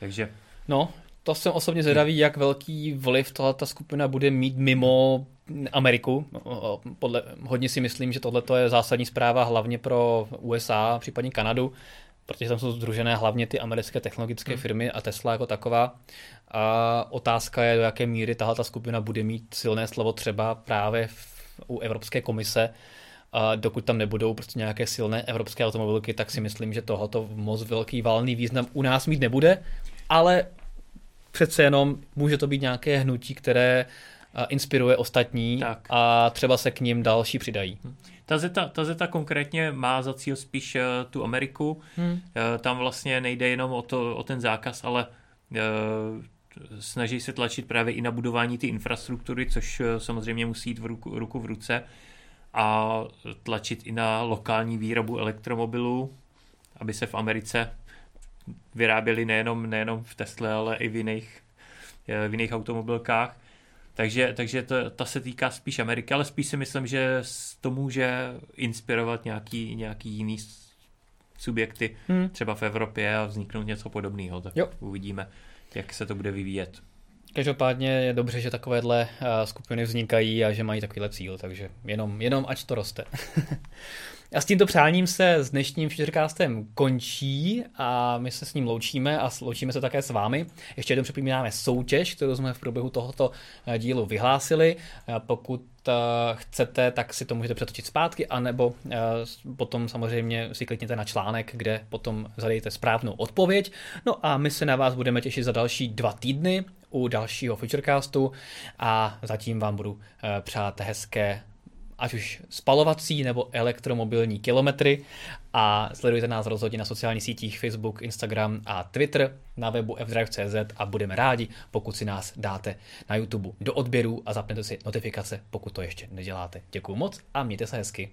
Speaker 2: Takže...
Speaker 1: No, to jsem osobně zvědavý, jak velký vliv ta skupina bude mít mimo Ameriku. Podle, hodně si myslím, že tohle je zásadní zpráva hlavně pro USA, případně Kanadu, protože tam jsou združené hlavně ty americké technologické hmm. firmy a Tesla jako taková. A otázka je, do jaké míry tahle ta skupina bude mít silné slovo třeba právě v, u Evropské komise, a dokud tam nebudou prostě nějaké silné evropské automobilky, tak si myslím, že tohoto moc velký valný význam u nás mít nebude, ale přece jenom může to být nějaké hnutí, které inspiruje ostatní tak. a třeba se k ním další přidají. Hm.
Speaker 2: Ta Zeta, ta Zeta konkrétně má za cíl spíš uh, tu Ameriku. Hmm. Tam vlastně nejde jenom o, to, o ten zákaz, ale uh, snaží se tlačit právě i na budování ty infrastruktury, což samozřejmě musí jít v ruku, ruku v ruce a tlačit i na lokální výrobu elektromobilů, aby se v Americe vyráběly nejenom, nejenom v Tesle, ale i v jiných, v jiných automobilkách. Takže, takže to, ta se týká spíš Ameriky, ale spíš si myslím, že to může inspirovat nějaký, nějaký jiný subjekty, hmm. třeba v Evropě a vzniknout něco podobného. Tak jo. uvidíme, jak se to bude vyvíjet.
Speaker 1: Každopádně je dobře, že takovéhle eh, skupiny vznikají a že mají takovýhle cíl, takže jenom, jenom ať to roste. A s tímto přáním se s dnešním Futurecastem končí a my se s ním loučíme a loučíme se také s vámi. Ještě jednou připomínáme soutěž, kterou jsme v průběhu tohoto eh, dílu vyhlásili. Pokud eh, chcete, tak si to můžete přetočit zpátky, anebo eh, potom samozřejmě si klikněte na článek, kde potom zadejte správnou odpověď. No a my se na vás budeme těšit za další dva týdny u dalšího Futurecastu a zatím vám budu přát hezké ať už spalovací nebo elektromobilní kilometry a sledujte nás rozhodně na sociálních sítích Facebook, Instagram a Twitter na webu fdrive.cz a budeme rádi, pokud si nás dáte na YouTube do odběru a zapnete si notifikace, pokud to ještě neděláte. Děkuji moc a mějte se hezky.